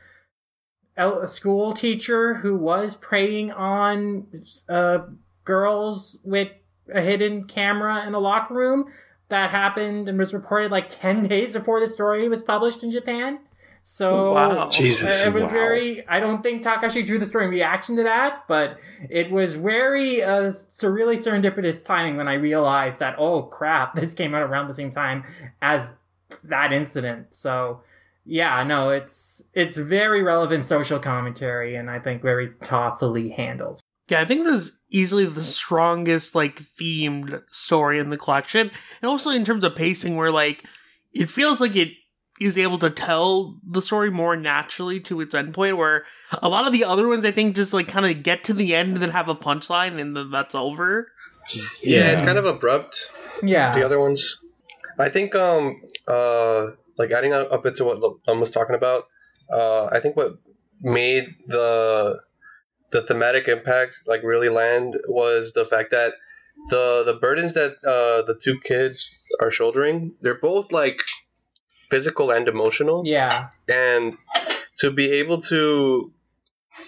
a school teacher who was preying on uh, girls with a hidden camera in a locker room that happened and was reported like 10 <laughs> days before the story was published in Japan. So Wow. Jesus, it was wow. very. I don't think Takashi drew the story in reaction to that, but it was very uh, surreally serendipitous timing when I realized that oh crap, <laughs> this came out around the same time as that incident. So yeah, no, it's it's very relevant social commentary, and I think very thoughtfully handled. Yeah, I think this is easily the strongest like themed story in the collection, and also in terms of pacing, where like it feels like it is able to tell the story more naturally to its endpoint. Where a lot of the other ones, I think, just like kind of get to the end and then have a punchline, and then that's over. Yeah, it's kind of abrupt. Yeah, The other ones, I think, um, uh, like adding up up into what Lum was talking about, uh, I think what made the the thematic impact like really land was the fact that the the burdens that uh, the two kids are shouldering, they're both like physical and emotional. yeah, and to be able to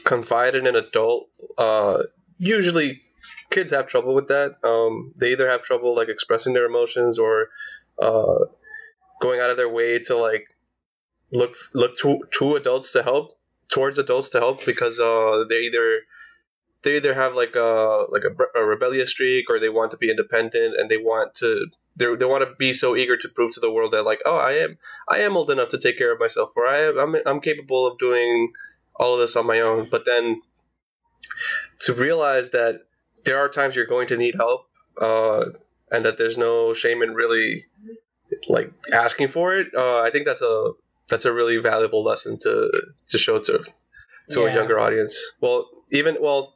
confide in an adult uh usually kids have trouble with that um they either have trouble like expressing their emotions or uh going out of their way to like look look to to adults to help towards adults to help because uh they either they either have like a like a, a rebellious streak or they want to be independent and they want to they they want to be so eager to prove to the world that like oh I am I am old enough to take care of myself, or I am, I'm, I'm capable of doing all of this on my own. But then to realize that there are times you're going to need help, uh, and that there's no shame in really like asking for it. Uh, I think that's a that's a really valuable lesson to to show to to a younger audience. Well, even well.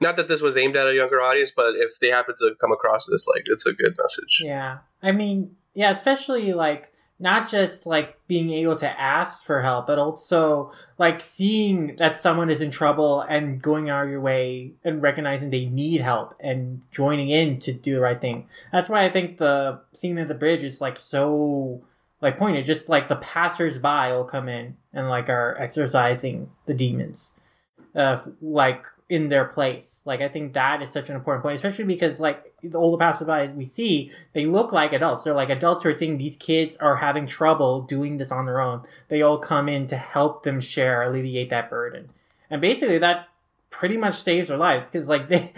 Not that this was aimed at a younger audience, but if they happen to come across this, like it's a good message. Yeah. I mean, yeah, especially like not just like being able to ask for help, but also like seeing that someone is in trouble and going out of your way and recognizing they need help and joining in to do the right thing. That's why I think the scene at the bridge is like so like pointed. Just like the passers-by will come in and like are exorcising the demons, uh, like in their place. Like I think that is such an important point, especially because like all the passersby we see, they look like adults. They're like adults who are seeing these kids are having trouble doing this on their own. They all come in to help them share, alleviate that burden, and basically that pretty much saves their lives because like <laughs> they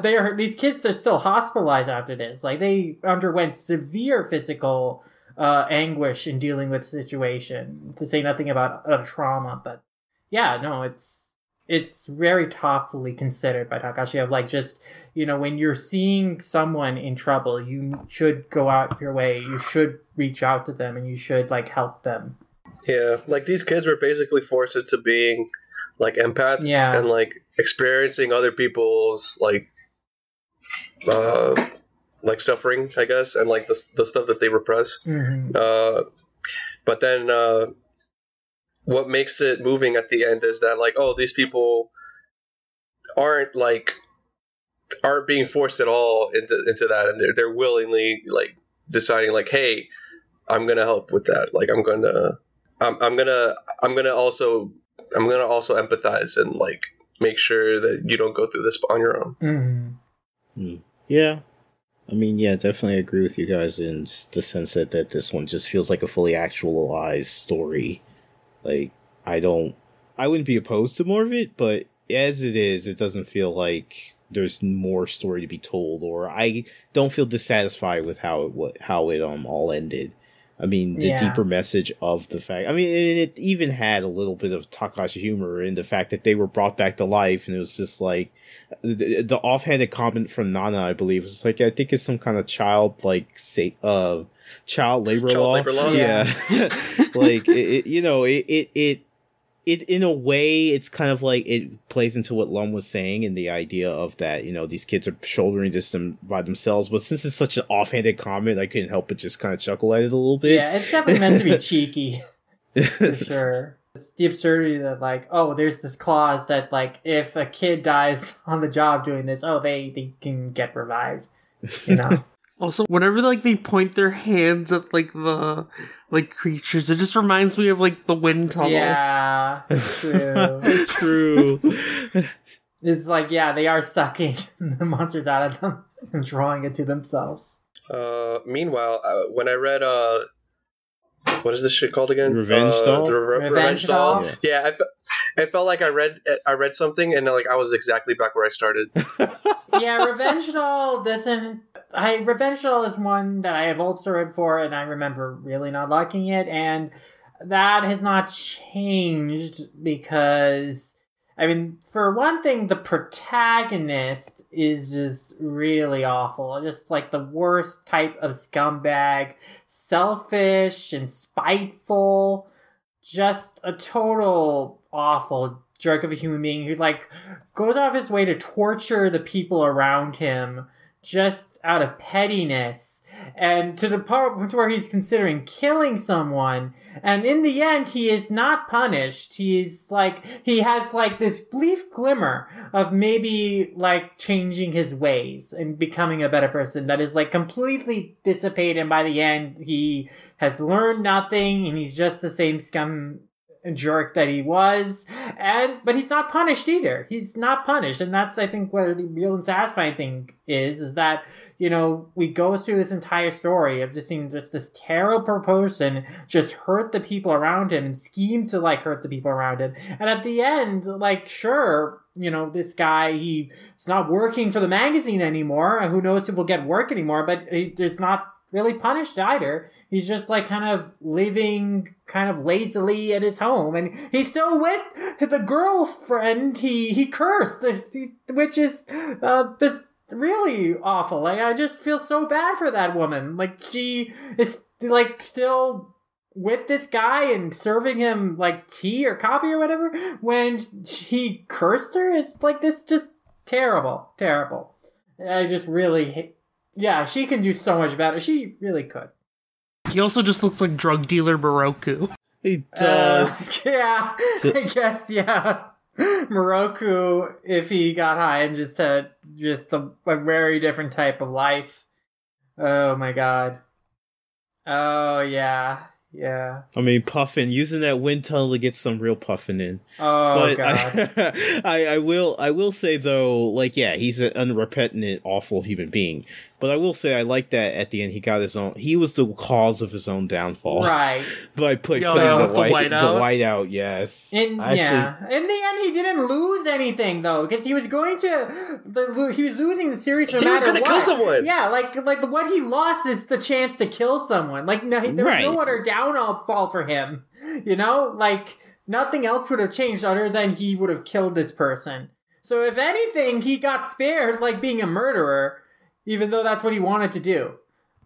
they are these kids are still hospitalized after this. Like they underwent severe physical uh, anguish in dealing with the situation. To say nothing about uh, trauma, but yeah, no, it's it's very thoughtfully considered by Takashi of like just you know when you're seeing someone in trouble, you should go out of your way. You should reach out to them and you should like help them. Yeah, like these kids were basically forced into being like empaths Yeah. and like experiencing other people's like uh like suffering, I guess, and like the the stuff that they repress. Mm-hmm. Uh but then uh what makes it moving at the end is that like oh these people aren't like aren't being forced at all into into that and they're, they're willingly like deciding like hey i'm gonna help with that like i'm gonna I'm, I'm gonna i'm gonna also i'm gonna also empathize and like make sure that you don't go through this on your own Mm-hmm. Yeah. I mean, yeah, definitely agree with you guys in the sense that, that this one just feels like a fully actualized story. Like, I don't, I wouldn't be opposed to more of it, but as it is, it doesn't feel like there's more story to be told, or I don't feel dissatisfied with how it what how it um all ended. I mean, the Yeah. deeper message of the fact. I mean, it even had a little bit of Takashi humor in the fact that they were brought back to life, and it was just like the, the offhanded comment from Nana, I believe, was like, I think it's some kind of child like say uh child labor Child law. labor law? Yeah, <laughs> <laughs> like it, it, you know, it, it it it in a way, it's kind of like it plays into what Lum was saying and the idea of that, you know, these kids are shouldering this them by themselves. But since it's such an offhanded comment, I couldn't help but just kind of chuckle at it a little bit. Yeah, it's definitely meant to be <laughs> cheeky for sure. It's the absurdity that like, oh, there's this clause that like if a kid dies on the job doing this, oh, they they can get revived. You know. Also, whenever like they point their hands at like the like creatures, it just reminds me of like the wind tunnel. yeah, <laughs> true. True. It's like yeah, they are sucking <laughs> the monsters out of them and drawing it to themselves. Uh, meanwhile, uh, when I read uh, what is this shit called again? Revenge uh, Doll? the Re- Revenge Revenge, Doll. Doll? Yeah, I, fe- I felt like I read I read something and like I was exactly back where I started. <laughs> yeah, Revenge Doll doesn't. I Revenge Doll is one that I have also read for, and I remember really not liking it, and that has not changed because. I mean, for one thing, the protagonist is just really awful. Just like the worst type of scumbag. Selfish and spiteful. Just a total awful jerk of a human being who, like, goes out of his way to torture the people around him just out of pettiness and to the part to where he's considering killing someone. And in the end he is not punished. He's like he has like this brief glimmer of maybe like changing his ways and becoming a better person that is like completely dissipated. And by the end he has learned nothing and he's just the same scum jerk that he was and but he's not punished either. He's not punished and that's i think where the real and satisfying thing is is that you know we go through this entire story of just seeing just this terrible person just hurt the people around him and scheme to like hurt the people around him. And at the end like sure you know this guy he's not working for the magazine anymore. Who knows if he'll get work anymore but there's not really punished either. He's just like kind of living kind of lazily at his home, and he's still with the girlfriend he he cursed, which is uh really awful. Like I just feel so bad for that woman. Like she is like still with this guy and serving him like tea or coffee or whatever when he cursed her. It's like this just terrible, terrible. I just really hate yeah, she can do so much better. She really could. He also just looks like drug dealer Miroku. He does. Uh, <laughs> yeah, <laughs> I guess, yeah. Miroku, if he got high and just had just a, a very different type of life. Oh my god. Oh yeah, yeah. I mean, puffing, using that wind tunnel to get some real puffing in. Oh but god. I, <laughs> I, I will, I will say though, like, yeah, he's an unrepentant, awful human being. But I will say, I like that at the end he got his own. He was the cause of his own downfall. right. <laughs> By put, Yo, putting yo, the, the white, whiteout? the whiteout. Yes. In, I yeah. In the end, he didn't lose anything though, because he was going to. The, lo- he was losing the series no He was gonna kill someone. Yeah, like like the, what he lost is the chance to kill someone. Like no, there was no Right. other downfall for him. You know, like nothing else would have changed other than he would have killed this person. So if anything, he got spared like being a murderer, even though that's what he wanted to do.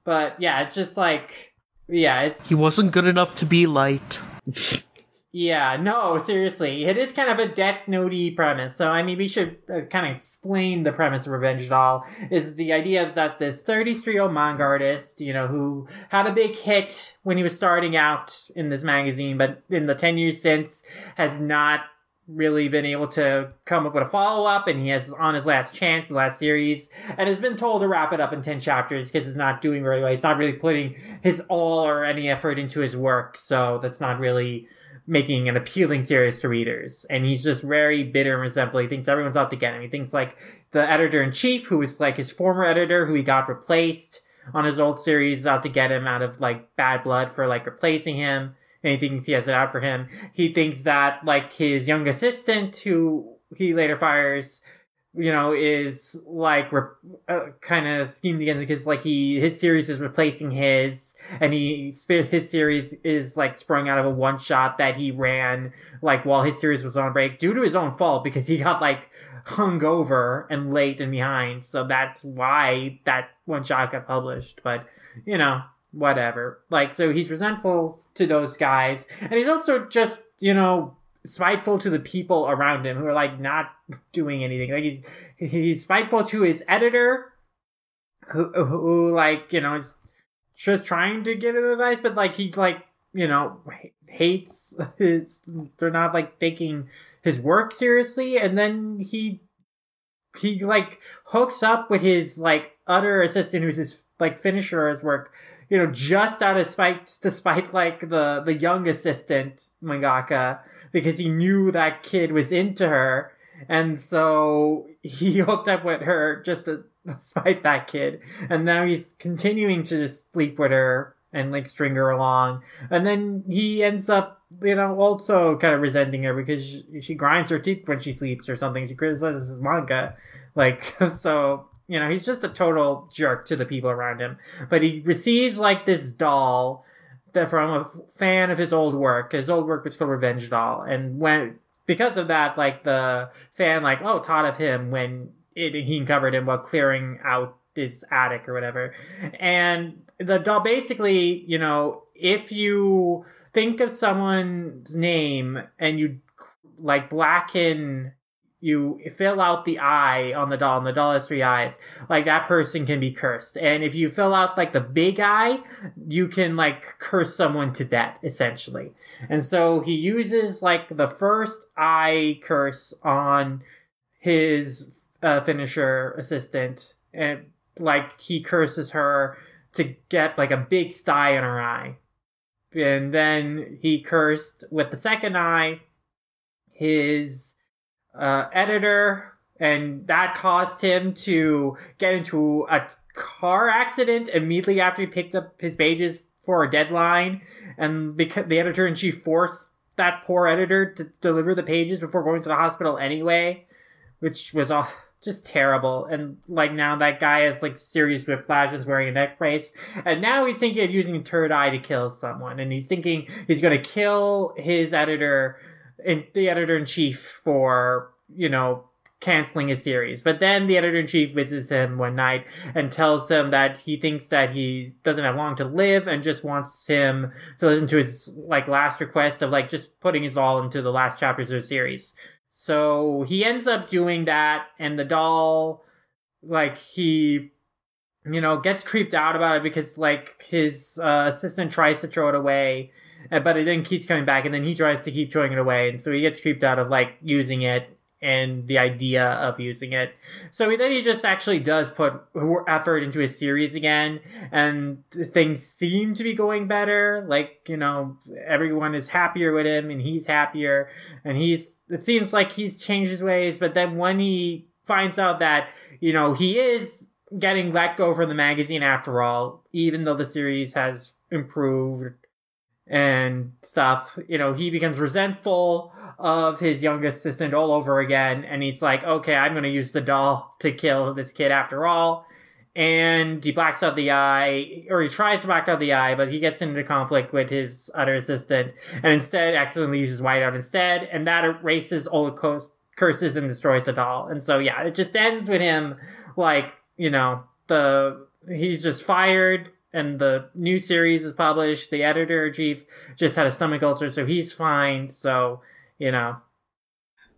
But yeah, it's just like yeah, it's He wasn't good enough to be light. <laughs> yeah, no, seriously. It is kind of a Death Note premise. So, I mean, we should uh, kind of explain the premise of Revenge Doll. Is the idea is that this 33 year old manga artist, you know, who had a big hit when he was starting out in this magazine, but in the 10 years since has not really been able to come up with a follow up, and he has on his last chance, the last series, and has been told to wrap it up in 10 chapters because it's not doing very well. He's not really putting his all or any effort into his work, so that's not really making an appealing series to readers. And he's just very bitter and resentful. He thinks everyone's out to get him. He thinks like the editor in chief, who was like his former editor, who he got replaced on his old series, is out to get him out of like bad blood for like replacing him. And he thinks he has it out for him. He thinks that like his young assistant, who he later fires, you know, is like re- uh, kind of schemed against because like he his series is replacing his, and he his series is like sprung out of a one shot that he ran like while his series was on break due to his own fault because he got like hungover and late and behind. So that's why that one shot got published. But you know, whatever. Like so, he's resentful to those guys, and he's also just you know spiteful to the people around him who are like not doing anything. Like he's he's spiteful to his editor, who who like you know is just trying to give him advice, but like he like you know hates his. They're not like taking his work seriously, and then he he like hooks up with his like other assistant who's his like finisher his work you know just out of spite to spite like the the young assistant mangaka because he knew that kid was into her and so he <laughs> hooked up with her just to <laughs> despite that kid. And now he's continuing to just sleep with her and like string her along. And then he ends up, you know, also kind of resenting her because she, she grinds her teeth when she sleeps or something. She criticizes manga. Like, <laughs> so, you know, he's just a total jerk to the people around him. But he receives like this doll that from a fan of his old work. His old work was called Revenge Doll. And when, because of that, like the fan, like, oh, taught of him when it, he uncovered him while clearing out his attic or whatever. And the doll basically, you know, if you think of someone's name and you like blacken you fill out the eye on the doll and the doll has three eyes like that person can be cursed and if you fill out like the big eye you can like curse someone to death essentially and so he uses like the first eye curse on his uh, finisher assistant and like he curses her to get like a big sty in her eye. And then he cursed with the second eye his uh, editor, and that caused him to get into a car accident immediately after he picked up his pages for a deadline. And because the editor in chief forced that poor editor to deliver the pages before going to the hospital anyway, which was all just terrible. And like now that guy has like serious whiplash and is wearing a neck brace. And now he's thinking of using third eye to kill someone. And he's thinking he's gonna kill his editor the editor in chief for, you know, canceling his series. But then the editor in chief visits him one night and tells him that he thinks that he doesn't have long to live and just wants him to listen to his like last request of like just putting his all into the last chapters of the series. So he ends up doing that, and the doll, like, he, you know, gets creeped out about it because, like, his uh, assistant tries to throw it away, Uh, but it then keeps coming back, and then he tries to keep throwing it away, and so he gets creeped out of, like, using it and the idea of using it. So then he just actually does put effort into his series again, and things seem to be going better. Like, you know, everyone is happier with him, and he's happier, and he's, it seems like he's changed his ways, but then when he finds out that, you know, he is getting let go from the magazine after all, even though the series has improved and stuff, you know, he becomes resentful of his young assistant all over again. And he's like, okay, I'm going to use the doll to kill this kid after all. And he blacks out the eye, or he tries to black out the eye, but he gets into conflict with his other assistant and instead accidentally uses whiteout instead. And that erases all the curses and destroys the doll. And so, yeah, it just ends with him, like, you know, the he's just fired and the new series is published. The editor chief just had a stomach ulcer, so he's fine. So you know.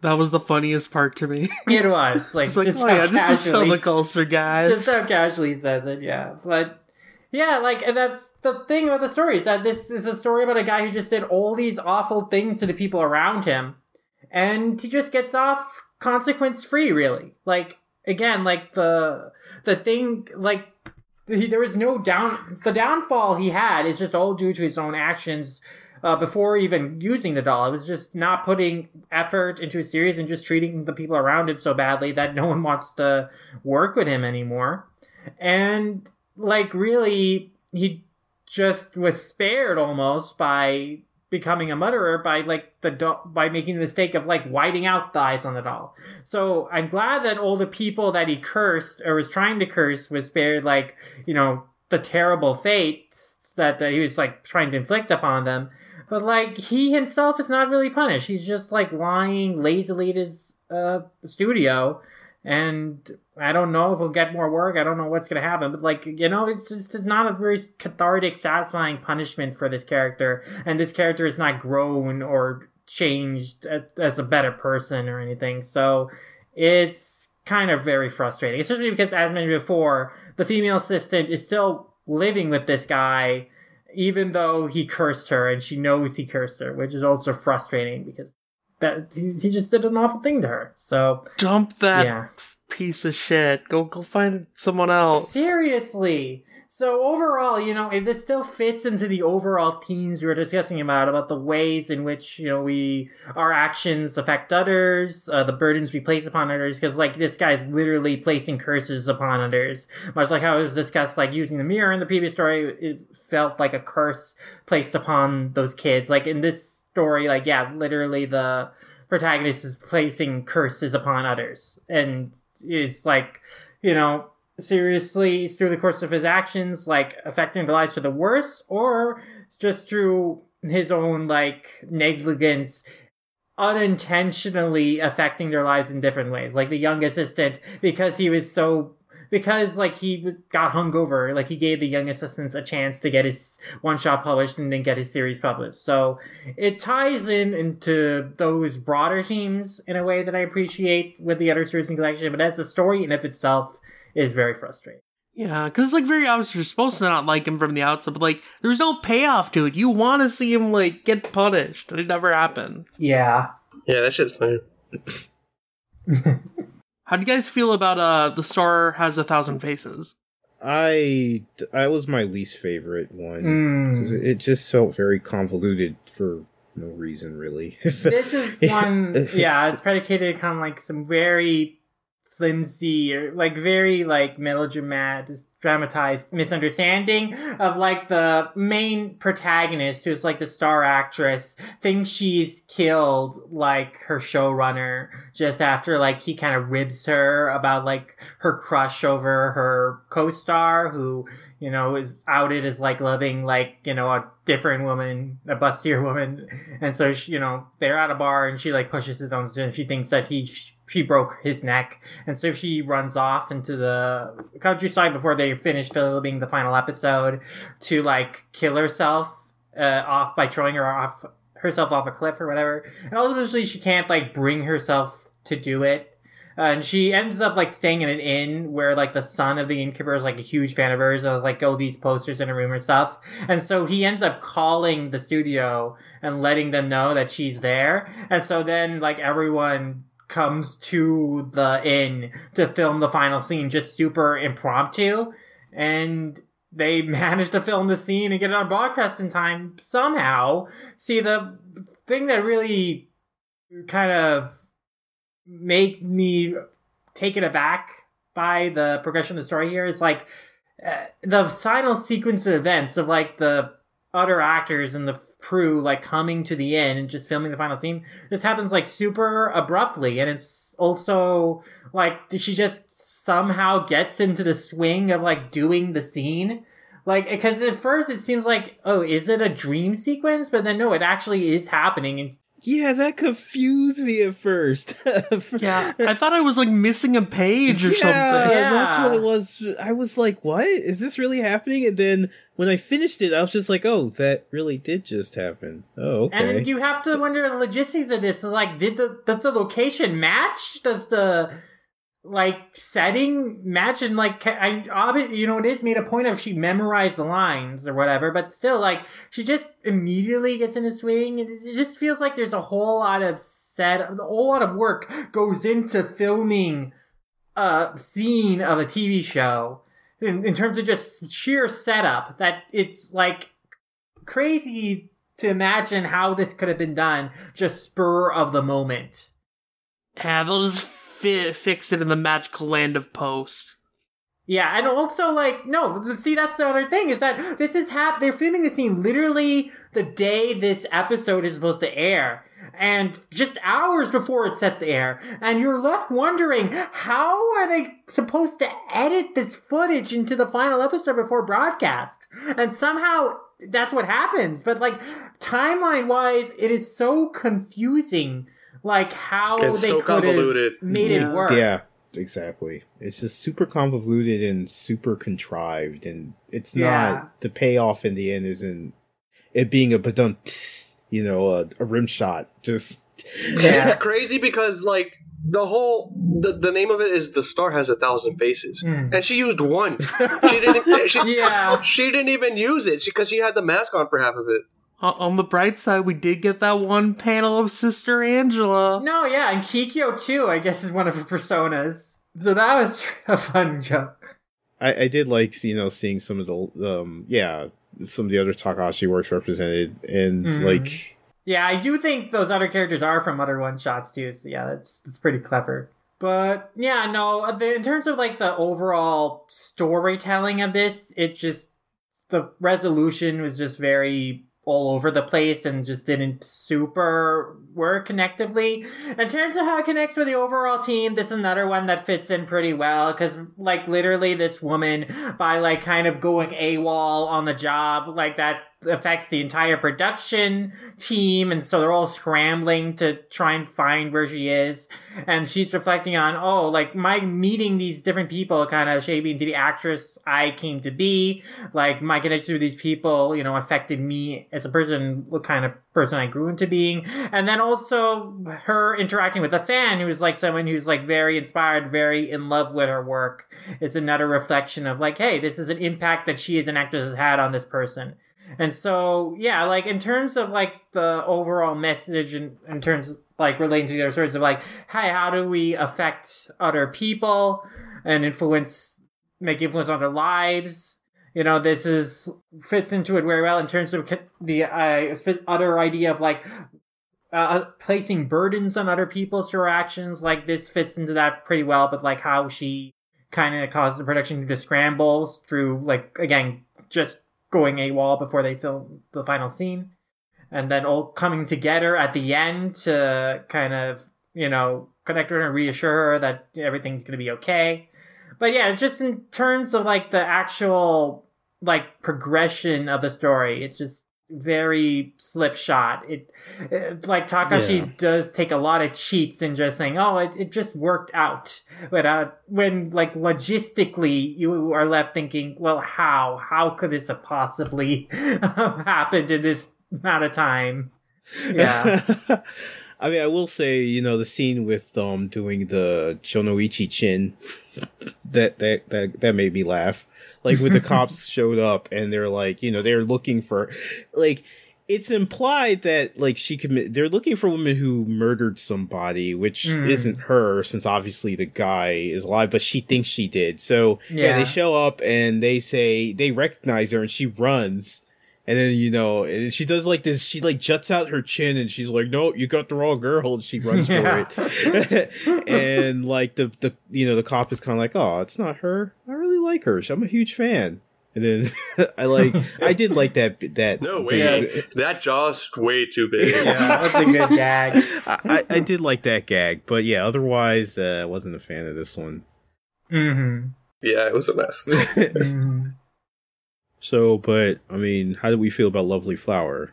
That was the funniest part to me. <laughs> it was <laughs> like, like just oh, yeah, just a stomach ulcer, guys. Just how casually he says it, yeah. But yeah, like and that's the thing about the story is that this is a story about a guy who just did all these awful things to the people around him, and he just gets off consequence free. Really, like again, like the the thing, like he, there was no down. The downfall he had is just all due to his own actions uh, before even using the doll. It was just not putting effort into a series and just treating the people around him so badly that no one wants to work with him anymore. And like really, he just was spared almost by becoming a murderer by like the do- by making the mistake of like whiting out the eyes on the doll. So I'm glad that all the people that he cursed or was trying to curse was spared like you know the terrible fates that, that he was like trying to inflict upon them. But like he himself is not really punished. He's just like lying lazily at his uh, studio, and I don't know if he'll get more work. I don't know what's gonna happen. But like you know, it's just it's not a very cathartic, satisfying punishment for this character, and this character is not grown or changed as a better person or anything. So it's kind of very frustrating, especially because as mentioned before, the female assistant is still living with this guy even though he cursed her and she knows he cursed her, which is also frustrating because that he, he just did an awful thing to her. So dump that yeah. piece of shit. Go go find someone else. Seriously. So overall, you know, this still fits into the overall themes we were discussing about about the ways in which you know we our actions affect others, uh, the burdens we place upon others. Because like this guy's literally placing curses upon others, much like how it was discussed, like using the mirror in the previous story. It felt like a curse placed upon those kids. Like in this story, like yeah, literally the protagonist is placing curses upon others, and is like, you know seriously through the course of his actions, like affecting their lives for the worse, or just through his own like negligence unintentionally affecting their lives in different ways. Like the young assistant, because he was so because like he got hungover, like he gave the young assistants a chance to get his one shot published and then get his series published. So it ties in into those broader themes in a way that I appreciate with the other series in collection. But as the story in of itself is very frustrating. Yeah, because it's like very obvious you're supposed to not like him from the outset, but like there's no payoff to it. You want to see him like get punished, and it never happens. Yeah. Yeah, that shit's lame. <laughs> How do you guys feel about uh the star has a thousand faces? I I was my least favorite one. Mm. It just felt very convoluted for no reason, really. <laughs> This is <laughs> one, yeah, it's predicated on like some very flimsy or like very like melodramatic, dramatized misunderstanding of like the main protagonist, who's like the star actress, thinks she's killed like her showrunner just after like he kind of ribs her about like her crush over her co-star who you know, is outed as like loving like, you know, a different woman, a bustier woman. And so, she, you know, they're at a bar and she like pushes his own and she thinks that he, she broke his neck. And so she runs off into the countryside before they finish filming the final episode to like kill herself, uh, off by throwing her off, herself off a cliff or whatever. And ultimately she can't like bring herself to do it. Uh, and she ends up like staying in an inn where like the son of the innkeeper is like a huge fan of hers and like all these posters in a room or stuff. And so he ends up calling the studio and letting them know that she's there. And so then like everyone comes to the inn to film the final scene just super impromptu. And they <laughs> manage to film the scene and get it on broadcast in time somehow. See, the thing that really kind of make me taken aback by the progression of the story here is like uh, the final sequence of events of like the other actors and the crew like coming to the end and just filming the final scene This happens like super abruptly. And it's also like she just somehow gets into the swing of like doing the scene. Like because at first it seems like oh is it a dream sequence? But then no it actually is happening. And yeah, that confused me at first. <laughs> Yeah, I thought I was like missing a page or yeah, something. Yeah. that's what it was. I was like, "What is this really happening?" And then when I finished it, I was just like, "Oh, that really did just happen." Oh, okay. And you have to wonder the logistics of this. Like, did the does the location match? Does the like setting? And like, I obvi- you know, it is made a point of she memorized the lines or whatever, but still, like, she just immediately gets in the swing. It, it just feels like there's a whole lot of set, a whole lot of work goes into filming a scene of a TV show. In, in terms of just sheer setup, that it's like crazy to imagine how this could have been done just spur of the moment. Just fi- fix it in the magical land of post. Yeah, and also like no, see that's the other thing is that this is hap- they're filming the scene literally the day this episode is supposed to air. And just hours before it's set to air, and you're left wondering how are they supposed to edit this footage into the final episode before broadcast? And somehow that's what happens. But like timeline wise, it is so confusing. Like how It's they so could have convoluted. made Yeah. it work. yeah, exactly. It's just super convoluted and super contrived, and it's Yeah. not the payoff in the end isn't it being a badum, you know, a, a rim shot. Just Yeah. it's crazy because like the whole the, the name of it is the star has a thousand faces, Mm. and she used one. <laughs> she didn't. She, Yeah. she didn't even use it because she had the mask on for half of it. O- on the bright side, we did get that one panel of Sister Angela. No, yeah, and Kikyo too, I guess, is one of her personas. So that was <laughs> a fun joke. I, I did like you know seeing some of the um yeah some of the other Takahashi works represented and Mhm. like Yeah, I do think those other characters are from other one shots too. So yeah, that's that's pretty clever. But yeah, no, uh, the, in terms of like the overall storytelling of this, it just the resolution was just very all over the place and just didn't super work connectively. In terms of how it connects with the overall team, this is another one that fits in pretty well because, like, literally, this woman, by like kind of going AWOL on the job, like that affects the entire production team, and so they're all scrambling to try and find where she is. And she's reflecting on, oh, like my meeting these different people kind of shaped me into the actress I came to be. Like my connection with these people, you know, affected me as a person, what kind of person I grew into being. And then also her interacting with a fan, who's like someone who's like very inspired, very in love with her work, is another reflection of like, hey, this is an impact that she as an actress has had on this person. And so, yeah, like in terms of like the overall message and in terms of like relating to the other stories of like, hey, how do we affect other people and influence, make influence on their lives? You know, this is fits into it very well in terms of the uh, other idea of like uh, placing burdens on other people's through her actions. Like this fits into that pretty well, but like how she kind of causes the production to scramble through like again just going AWOL before they film the final scene. And then all coming together at the end to kind of, you know, connect her and reassure her that everything's going to be okay. But yeah, just in terms of like the actual like progression of the story, it's just very slipshod. It, it like Takahashi Yeah. does take a lot of cheats in just saying, "Oh, it, it just worked out," without when like logistically you are left thinking, "Well, how? How could this have possibly <laughs> happened in this amount of time?" Yeah. <laughs> I mean, I will say, you know, the scene with um doing the Shonoichi chin, <laughs> that that that that made me laugh. Like when the <laughs> cops showed up and they're like, you know, they're looking for, like, it's implied that like she commit. They're looking for women who murdered somebody, which Mm. isn't her, since obviously the guy is alive, but she thinks she did. So yeah, Yeah. they show up and they say they recognize her and she runs. And then you know, and she does like this. She like juts out her chin, and she's like, "No, you got the wrong girl." And she runs Yeah. for it. <laughs> and like the the you know the cop is kind of like, "Oh, it's not her. I really like her. I'm a huge fan." And then <laughs> I like I did like that that No bit. way. That jaw's way too big. Yeah, that's a good gag. <laughs> I, I, I did like that gag, but yeah, otherwise, uh, wasn't a fan of this one. Mm-hmm. Yeah, it was a mess. mm-hmm. <laughs> so, but I mean, how do we feel about Lovely Flower?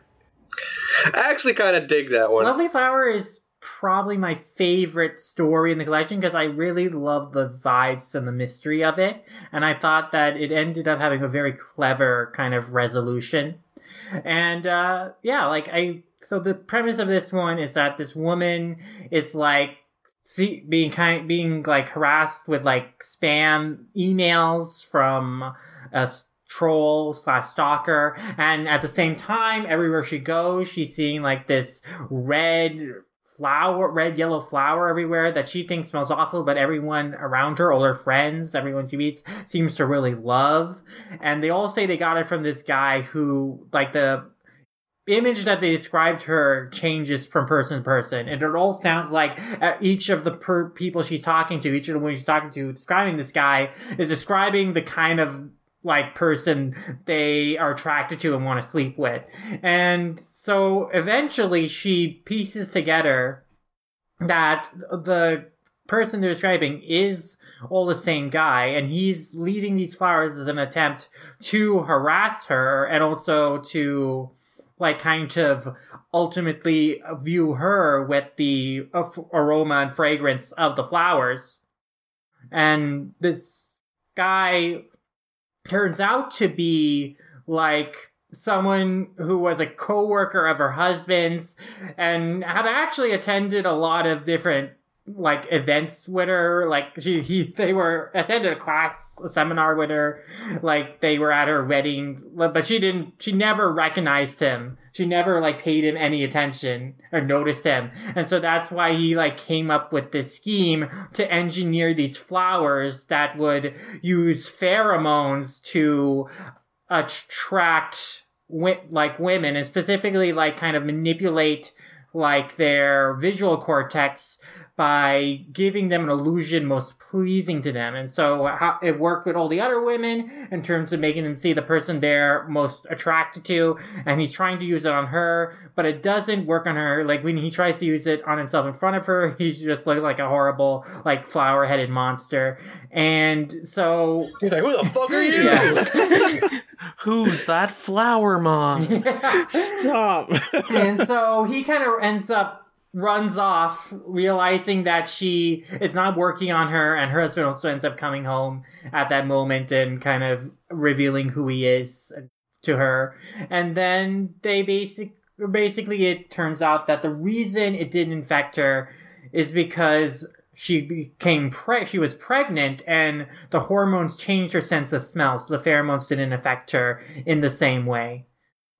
I actually kind of dig that one. Lovely Flower is probably my favorite story in the collection because I really love the vibes and the mystery of it. And I thought that it ended up having a very clever kind of resolution. And uh, yeah, like I. So the premise of this one is that this woman is like see being kind being like harassed with like spam emails from a troll slash stalker and at the same time everywhere she goes she's seeing like this red flower red yellow flower everywhere that she thinks smells awful but everyone around her all her friends everyone she meets seems to really love. And they all say they got it from this guy who like the image that they described her changes from person to person. And it all sounds like uh, each of the per- people she's talking to each of the women she's talking to describing this guy is describing the kind of like person they are attracted to and want to sleep with and so eventually she pieces together that the person they're describing is all the same guy and he's leading these flowers as an attempt to harass her and also to like kind of ultimately view her with the aroma and fragrance of the flowers. And this guy turns out to be like someone who was a co-worker of her husband's and had actually attended a lot of different like events with her. Like she, he, they were attended a class, a seminar with her. Like they were at her wedding, but she didn't. She never recognized him. She never like paid him any attention or noticed him, and so that's why he like came up with this scheme to engineer these flowers that would use pheromones to attract like women, and specifically like kind of manipulate like their visual cortex by giving them an illusion most pleasing to them. And so how it worked with all the other women in terms of making them see the person they're most attracted to. And he's trying to use it on her, but it doesn't work on her. Like when he tries to use it on himself in front of her, <laughs> he just looks like a horrible, like flower headed monster. And so. He's like, who the fuck are you? Yeah. <laughs> Who's that flower mom? <laughs> Stop. and so he kind of ends up runs off realizing that she is not working on her and her husband also ends up coming home at that moment and kind of revealing who he is to her. And then they basic basically it turns out that the reason it didn't infect her is because she became pre- she was pregnant and the hormones changed her sense of smell so the pheromones didn't affect her in the same way.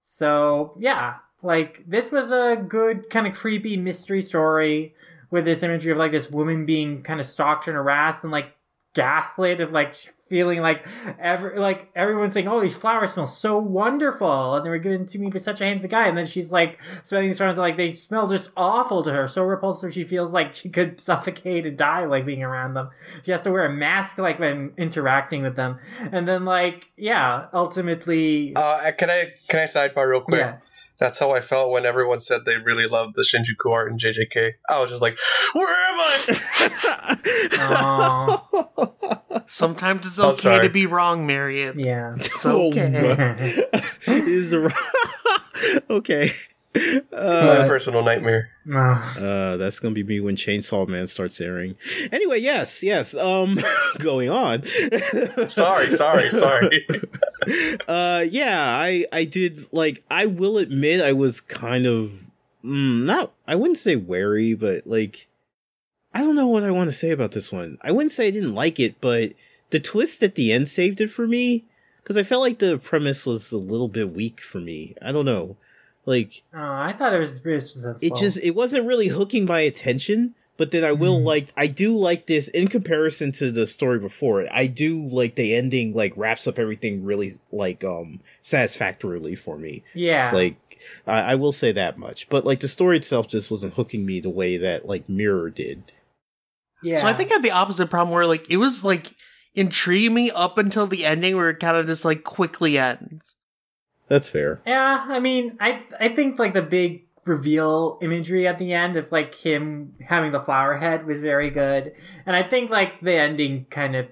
So yeah like this was a good kind of creepy mystery story with this imagery of like this woman being kind of stalked and harassed and like gaslit of like feeling like every like everyone's saying, "Oh, these flowers smell so wonderful," and they were given to me by such a handsome guy, and then she's like smelling these flowers like they smell just awful to her, so repulsive she feels like she could <laughs> suffocate and die like being around them. She has to wear a mask like when interacting with them, and then like yeah, ultimately, Uh, can I can I sidebar real quick? yeah. That's how I felt when everyone said they really loved the Shinjuku art in JJK. I was just like, where am I? <laughs> Aw. Sometimes it's I'm okay sorry. to be wrong, Marion. Yeah. It's okay. <laughs> is the <laughs> okay. My Uh, personal nightmare. Uh, that's gonna be me when Chainsaw Man starts airing. Anyway, yes, yes. Um, <laughs> going on. Sorry, sorry, <laughs> sorry. uh, yeah, I I did like. I will admit, I was kind of mm, not. I wouldn't say wary, but like, I don't know what I want to say about this one. I wouldn't say I didn't like it, but the twist at the end saved it for me because I felt like the premise was a little bit weak for me. I don't know, like. Oh, I thought it was really successful. it just it wasn't really hooking my attention but then i will Mhm. like i do like this in comparison to the story before it i do like the ending like wraps up everything really like um satisfactorily for me yeah. like I, I will say that much but like the story itself just wasn't hooking me the way that like mirror did yeah. So I think I have the opposite problem where like it was like intriguing me up until the ending where it kind of just like quickly ends. That's fair Yeah, I mean, I I think like the big reveal imagery at the end of like him having the flower head was very good, and I think like the ending kind of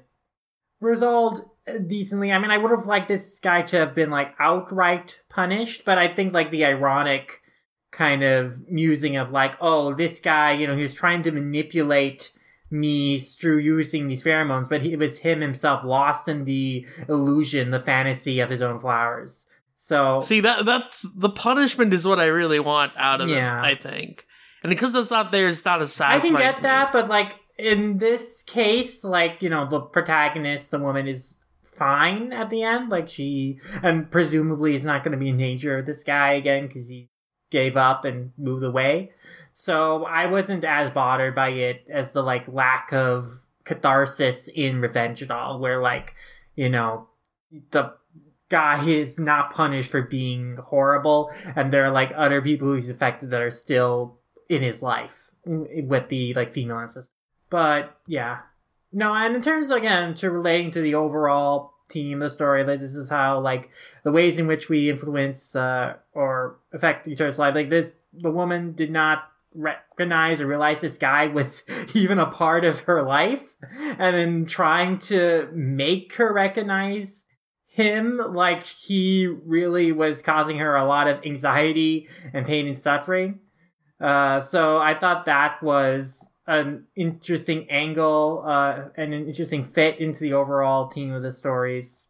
resolved decently. I mean, I would have liked this guy to have been like outright punished, but I think like the ironic kind of musing of like, oh, this guy, you know, he was trying to manipulate me through using these pheromones, but he, it was him himself lost in the illusion, the fantasy of his own flowers. So See that that's the punishment is what I really want out of Yeah. it. I think, and because that's not there, it's not as I satisfying. can get that, but like in this case, like you know, the protagonist, the woman is fine at the end. Like she, and presumably is not going to be in danger of this guy again because he gave up and moved away. So I wasn't as bothered by it as the like lack of catharsis in Revenge at all, where like you know the guy is not punished for being horrible, and there are like other people who he's affected that are still in his life with the like female ancestor. But yeah, no, and in terms again to relating to the overall of the story, like this is how like the ways in which we influence uh, or affect each other's life. Like this, the woman did not recognize or realize this guy was <laughs> even a part of her life, and in trying to make her recognize him like he really was causing her a lot of anxiety and pain and suffering uh, so I thought that was an interesting angle uh, and an interesting fit into the overall theme of the stories.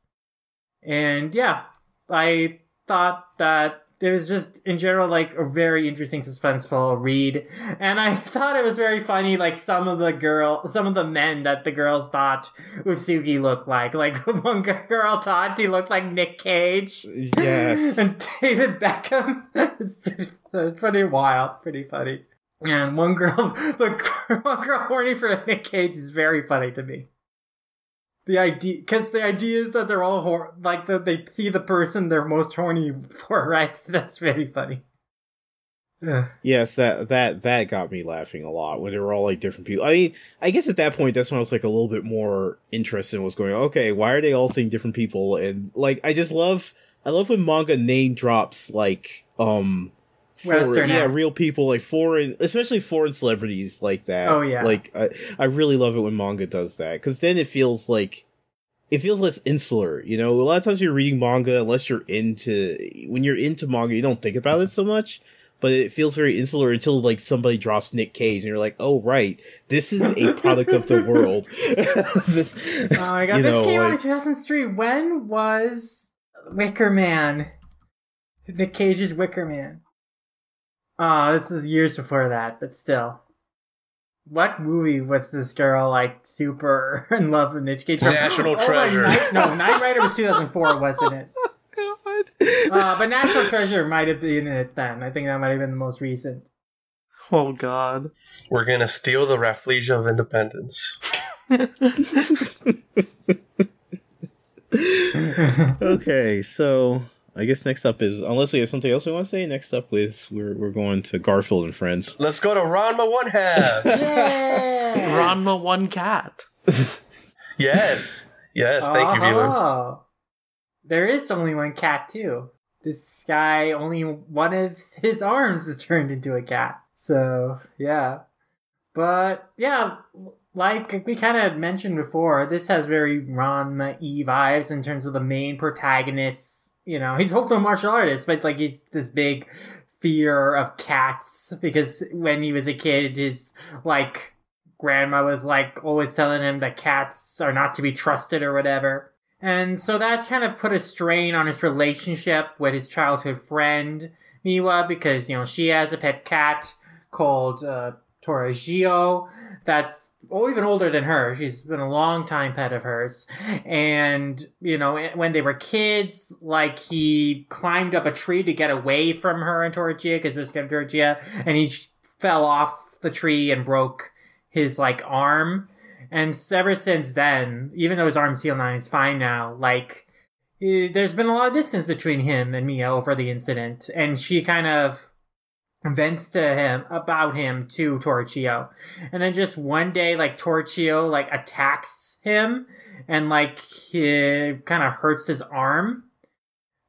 And yeah, I thought that it was just in general like a very interesting suspenseful read and i <laughs> thought it was very funny like some of the girl some of the men that the girls thought utsugi looked like. Like <laughs> one girl thought he looked like nick cage. Yes. <laughs> and david beckham. It's pretty, wild pretty funny. And one girl the one girl horny for nick cage is very funny to me the idea because the idea is that they're all hor- like that they see the person they're most horny <laughs> for right so that's very funny Ugh. Yes, that that that got me laughing a lot when they were all like different people. I mean, I guess at that point that's when I was like a little bit more interested in what's going on. Okay, why are they all seeing different people? And like I just love I love when manga name drops like um for, Western yeah, real people like foreign especially foreign celebrities like that. Oh, yeah. Like I I really love it when manga does that cuz then it feels like it feels less insular, you know. A lot of times you're reading manga, unless you're into when you're into manga, you don't think about it so much. But it feels very insular until like somebody drops Nick Cage, and you're like, "Oh right, this is a product of the world." <laughs> This- oh my god this know, came out in 2003 when was wicker man nick cage's wicker man oh this is years before that but still what movie was this girl like super <laughs> in love with Nick Cage? National Oh, Treasure. Night- no, <laughs> Knight Rider was 2004, wasn't it? <laughs> God. Uh, but National Treasure might have been it then. I think that might have been the most recent. Oh god. We're gonna steal the Rafflesia of Independence. okay, so I guess next up is unless we have something else we want to say. Next up with we're we're going to Garfield and Friends. Let's go to Ranma One Half. <laughs> Yeah! Ranma one cat. <laughs> yes, yes. Thank you, viewer. Oh. Ah. There is only one cat too. This guy only one of his arms is turned into a cat. So yeah, but yeah, like we kind of mentioned before, this has very Ranma e vibes in terms of the main protagonist. You know, he's also a martial artist, but like he's this big fear of cats because when he was a kid, his like grandma was like always telling him that cats are not to be trusted or whatever. And so that kind of put a strain on his relationship with his childhood friend, Miwa, because, you know, she has a pet cat called uh, Toragio that's oh, even older than her. She's been a long time pet of hers. And, you know, when they were kids, like he climbed up a tree to get away from her and Toragio because it was kind of Toragio, and he fell off the tree and broke his like arm. And ever since then, even though his arm's healed now, he's fine now. Like, eh, there's been a lot of distance between him and Mia over the incident, and she kind of vents to him about him to Torchio. And then just one day, like Torchio like attacks him and like he kind of hurts his arm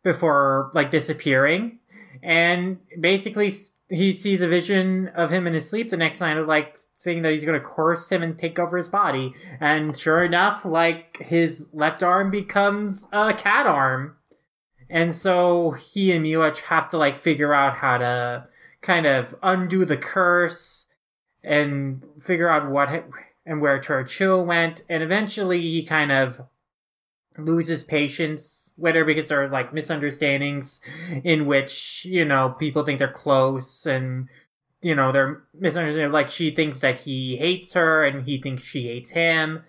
before like disappearing. And basically, he sees a vision of him in his sleep the next night of like saying that he's going to curse him and take over his body. And sure enough, like his left arm becomes a cat arm. And so he and Miwach have to like figure out how to kind of undo the curse and figure out what and where Churchill went. And eventually he kind of loses patience with her because there are like misunderstandings in which, you know, people think they're close and you know, they're misunderstanding. Like she thinks that he hates her, and he thinks she hates him.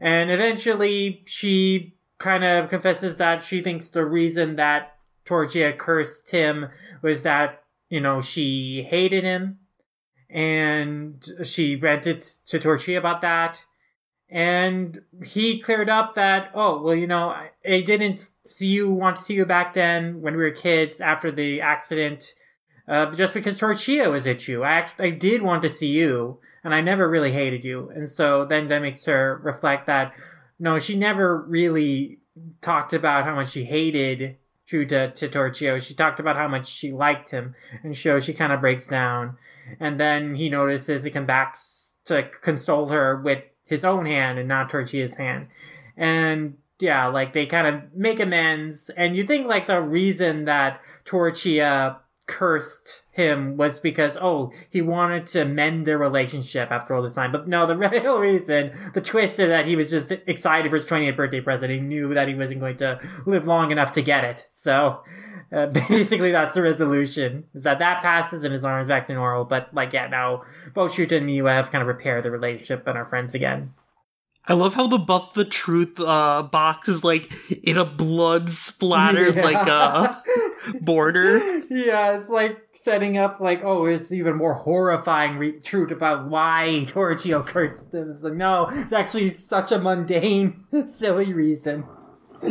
And eventually, she kind of confesses that she thinks the reason that Torgia cursed him was that you know she hated him, and she vented to Torgia about that. And he cleared up that, oh, well, you know, I, I didn't see you, want to see you back then when we were kids after the accident uh, just because Torchia was at you. I I did want to see you, and I never really hated you. And so then that makes her reflect that no, she never really talked about how much she hated Juta to to Torchio. She talked about how much she liked him, and so she kind of breaks down. And then he notices he comes back to console her with his own hand and not Torchia's hand. And yeah, like they kind of make amends. And you think like the reason that Torchia cursed him was because oh he wanted to mend their relationship after all this time. But no the <laughs> real reason the twist is that he was just excited for his 28th birthday present. He knew that he wasn't going to live long enough to get it. So uh, <laughs> basically that's the resolution is that that passes and his arms back to normal. But like yeah now both Shuta and Miwa have kind of repaired the relationship and are friends again I love how the But the Truth uh, box is like in a blood splattered Yeah. like uh, <laughs> border. yeah, it's like setting up like, oh, it's even more horrifying re- truth about why Torchio cursed him. It's like, no, it's actually such a mundane, <laughs> silly reason. <laughs>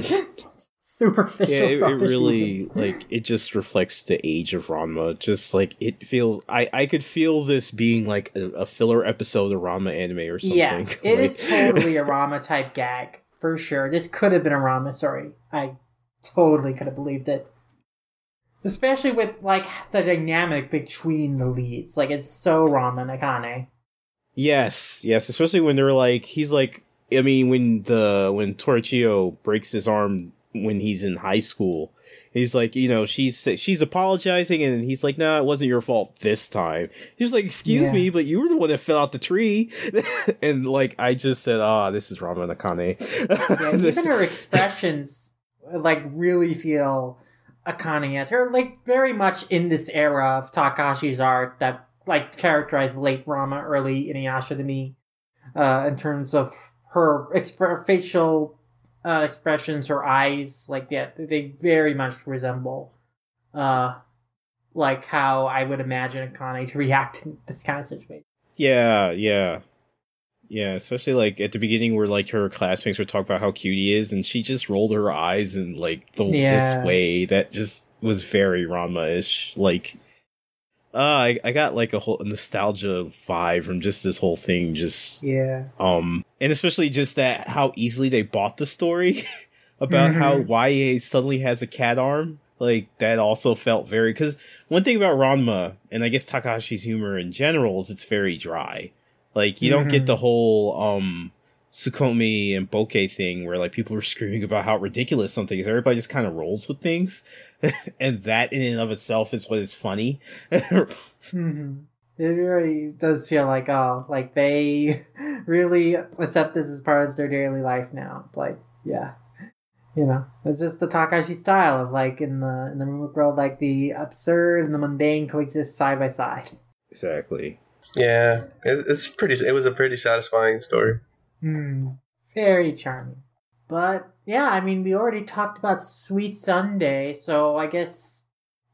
Superficial, yeah, it, it really reason. like it just reflects the age of Ranma. Just like it feels, I I could feel this being like a, a filler episode of Ranma anime or something. Yeah, it is <laughs> Like- totally a <laughs> Ranma type gag for sure. This could have been a Ranma story. I totally could have believed it. Especially with like the dynamic between the leads. Like it's so Ranma and Akane. Yes, yes, especially when they're like he's like I mean when the when Torchio breaks his arm when he's in high school. He's like, you know, she's she's apologizing, and he's like, "No, it wasn't your fault this time." He's like, "Excuse Yeah. me, but you were the one that fell out the tree." <laughs> and like, I just said, "Ah, this is Rama Nakane." Yeah, <laughs> even her expressions like really feel Akane as her like very much in this era of Takahashi's art that like characterized late Ranma, early Inuyasha to me, uh, in terms of her exp- facial uh, expressions, her eyes, like yeah, they very much resemble, uh, like how I would imagine Akane to <laughs> react in this kind of situation. Yeah, yeah. Yeah, especially like at the beginning where like her classmates were talking about how cute he is and she just rolled her eyes in like the Yeah. this way that just was very Ranma-ish. Like uh I, I got like a whole nostalgia vibe from just this whole thing just Yeah, um and especially just that how easily they bought the story <laughs> about how YA suddenly has a cat arm. Like that also felt very because one thing about Ranma and I guess Takahashi's humor in general is it's very dry. Like you don't get Mhm. the whole um Tsukkomi and Boke thing where like people were screaming about how ridiculous something is. Everybody just kind of rolls with things. <laughs> and that in and of itself is what is funny. hmm It really does feel like oh, like they <laughs> really accept this as part of their daily life now. It's Like, yeah, you know, it's just the Takahashi style of like in the in the movie world, like the absurd and the mundane coexist side by side. exactly. Yeah, it's, it's pretty. It was a pretty satisfying story. Hmm. Very charming. But yeah, I mean, we already talked about Sweet Sunday, so I guess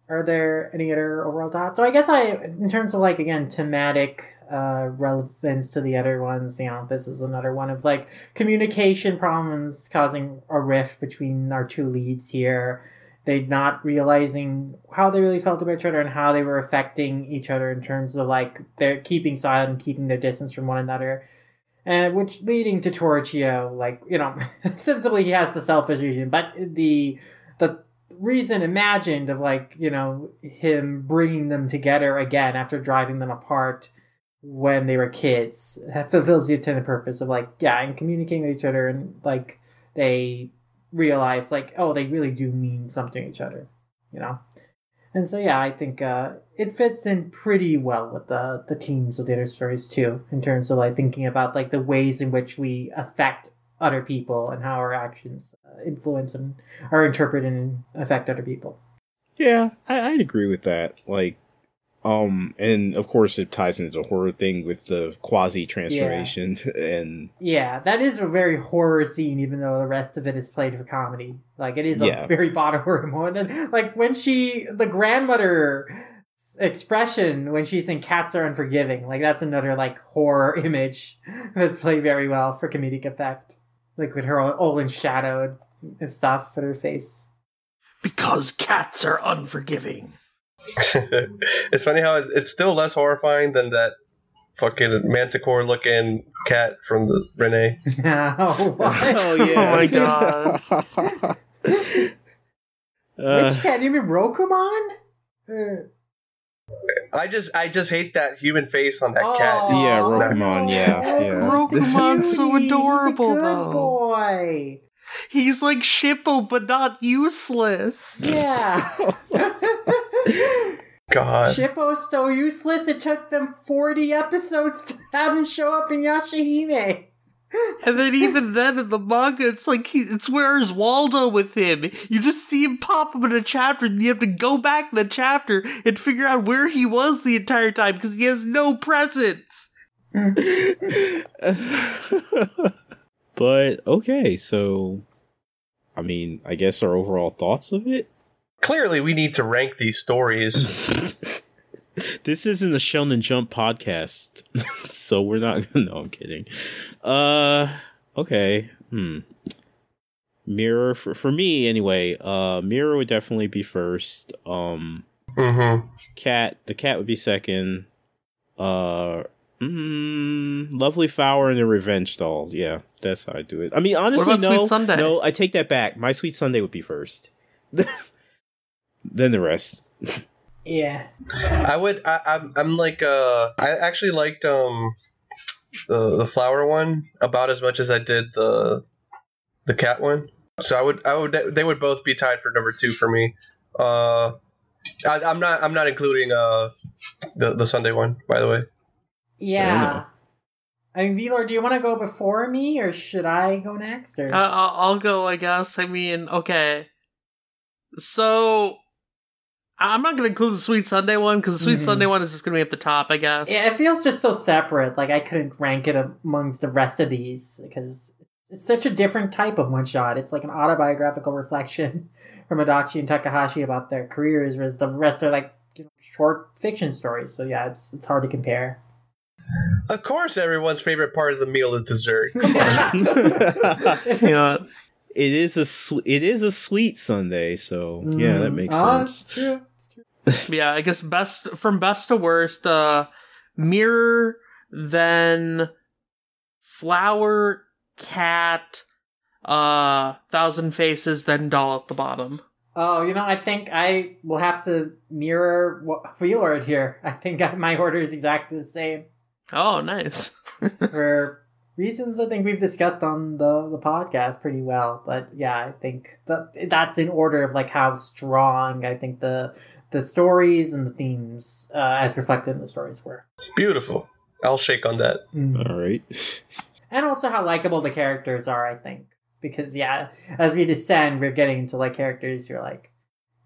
are there any other overall thoughts? So I guess I, in terms of like again thematic uh, relevance to the other ones, you know, this is another one of like communication problems causing a rift between our two leads here. They not realizing how they really felt about each other and how they were affecting each other in terms of like they're keeping silent and keeping their distance from one another and which leading to Torchio, like you know, <laughs> sensibly he has the selfish reason, but the the reason imagined of like you know him bringing them together again after driving them apart when they were kids uh, fulfills the intended purpose of like yeah and communicating with each other and like they realize like oh they really do mean something to each other you know and so yeah i think uh it fits in pretty well with the the themes of the other stories too in terms of like thinking about like the ways in which we affect other people and how our actions uh, influence and are interpreted and affect other people Yeah, I, I'd agree with that. Like, um, and of course it ties into the horror thing with the quasi transformation <laughs> and yeah that is a very horror scene even though the rest of it is played for comedy. Like it is a Yeah. very bottom <laughs> horror moment. And, like when she the grandmother expression when she's in cats are unforgiving like that's another like horror <laughs> image that's played very well for comedic effect. Like with her all, all in shadowed and stuff with her face. Because cats are unforgiving. <laughs> it's funny how it, it's still less horrifying than that fucking manticore looking cat from the Rinne. <laughs> oh, what? <laughs> oh yeah, Oh my God. Uh, which cat you mean rokumon Uh, I just I just hate that human face on that Oh, cat. It's Yeah, just Rokumon, yeah, yeah. Rokumon's so Cutie, he's a adorable, good though. boy He's like Shippo, but not useless. Yeah. God. Shippo's so useless. It took them forty episodes to have him show up in Yashahime. And then even then in the manga, it's like he, it's where's Waldo with him? You just see him pop up in a chapter, and you have to go back in the chapter and figure out where he was the entire time because he has no presence. <laughs> but okay, so I mean, I guess our overall thoughts of it. Clearly, we need to rank these stories. <laughs> this isn't a Shonen Jump podcast, <laughs> so we're not. <laughs> No, I'm kidding. Uh, okay. Hmm. Mirror for for me anyway. Uh, Mirror would definitely be first. Um, mm-hmm. Cat, the cat would be second. Uh, mm, Lovely Flower and the Revenge Doll. Yeah, that's how I do it. I mean, honestly, no, Sunday? no. I take that back. My Sweet Sunday would be first. Then the rest. Yeah. I would. I, I'm. I'm like. Uh. I actually liked um, the the flower one about as much as I did the the cat one. So I would. I would. They would both be tied for number two for me. Uh, I, I'm not. I'm not including uh, the the Sunday one. By the way. Yeah. I mean, Velor, do you want to go before me, or should I go next? Or Uh, I'll, I'll go, I guess. I mean, okay. So, I'm not going to include the Sweet Sunday one because the Sweet Mhm. Sunday one is just going to be at the top, I guess. yeah, it feels just so separate. Like I couldn't rank it amongst the rest of these because it's such a different type of one shot. It's like an autobiographical reflection <laughs> from Adachi and Takahashi about their careers, whereas the rest are like you know, short fiction stories. So yeah, it's it's hard to compare. Of course, everyone's favorite part of the meal is dessert. it <laughs> <laughs> You know, is a sw- it is a sweet Sunday, so yeah, that Mm. makes Ah, sense. true. True. <laughs> yeah, I guess best from best to worst, uh, Mirror, then Flower, Cat, uh, Thousand Faces, then Doll at the bottom. Oh, you know, I think I will have to mirror what Velor here. I think <laughs> my order is exactly the same. Oh, nice. <laughs> for reasons I think we've discussed on the the podcast pretty well. But yeah, I think that that's in order of like how strong I think the the stories and the themes uh, as reflected in the stories were, Beautiful. I'll shake on that. All right. and also how likable the characters are. I think because yeah, as we descend, we're getting into like characters who are like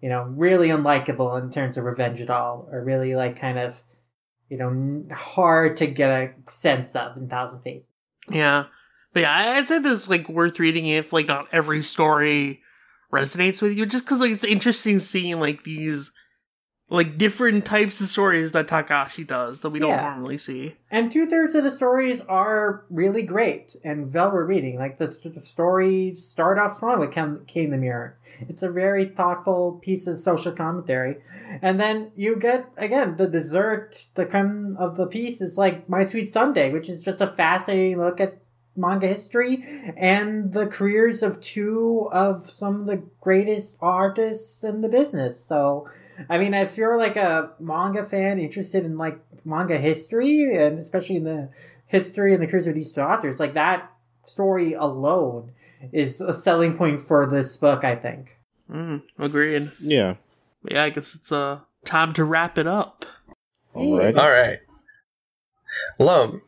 you know really unlikable in terms of revenge at all, or really like kind of you know hard to get a sense of in Thousand Faces. Yeah. But yeah, I'd say this is like worth reading if like not every story resonates with you, just because like it's interesting seeing like these like different types of stories that Takahashi does that we don't Yeah. normally see. And two thirds of the stories are really great and well reading. Like the, the story start off strong with Ken, Kane the Mirror. It's a very thoughtful piece of social commentary, and then you get again the dessert, the creme of the piece is like My Sweet Sunday, which is just a fascinating look at manga history and the careers of two of some of the greatest artists in the business. So I mean, if you're like a manga fan interested in like manga history and especially in the history and the careers of these two authors, like that story alone is a selling point for this book, I think. Mm, agreed. Yeah. But yeah, I guess it's uh time to wrap it up. All right. All right. Lum,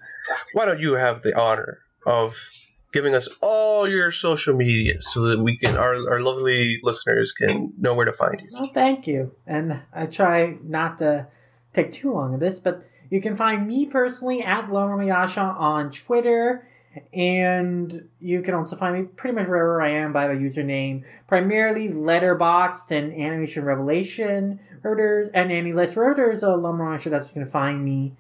why don't you have the honor of giving us all your social media so that we can our, our lovely listeners can know where to find you. Well, thank you. And I try not to take too long of this, but you can find me personally at Lomamayasha on Twitter. And you can also find me pretty much wherever I am by the username, primarily Letterboxd and Animation Revelation Routers and AniList Routers. Uh, Lomamayasha, that's where you can find me.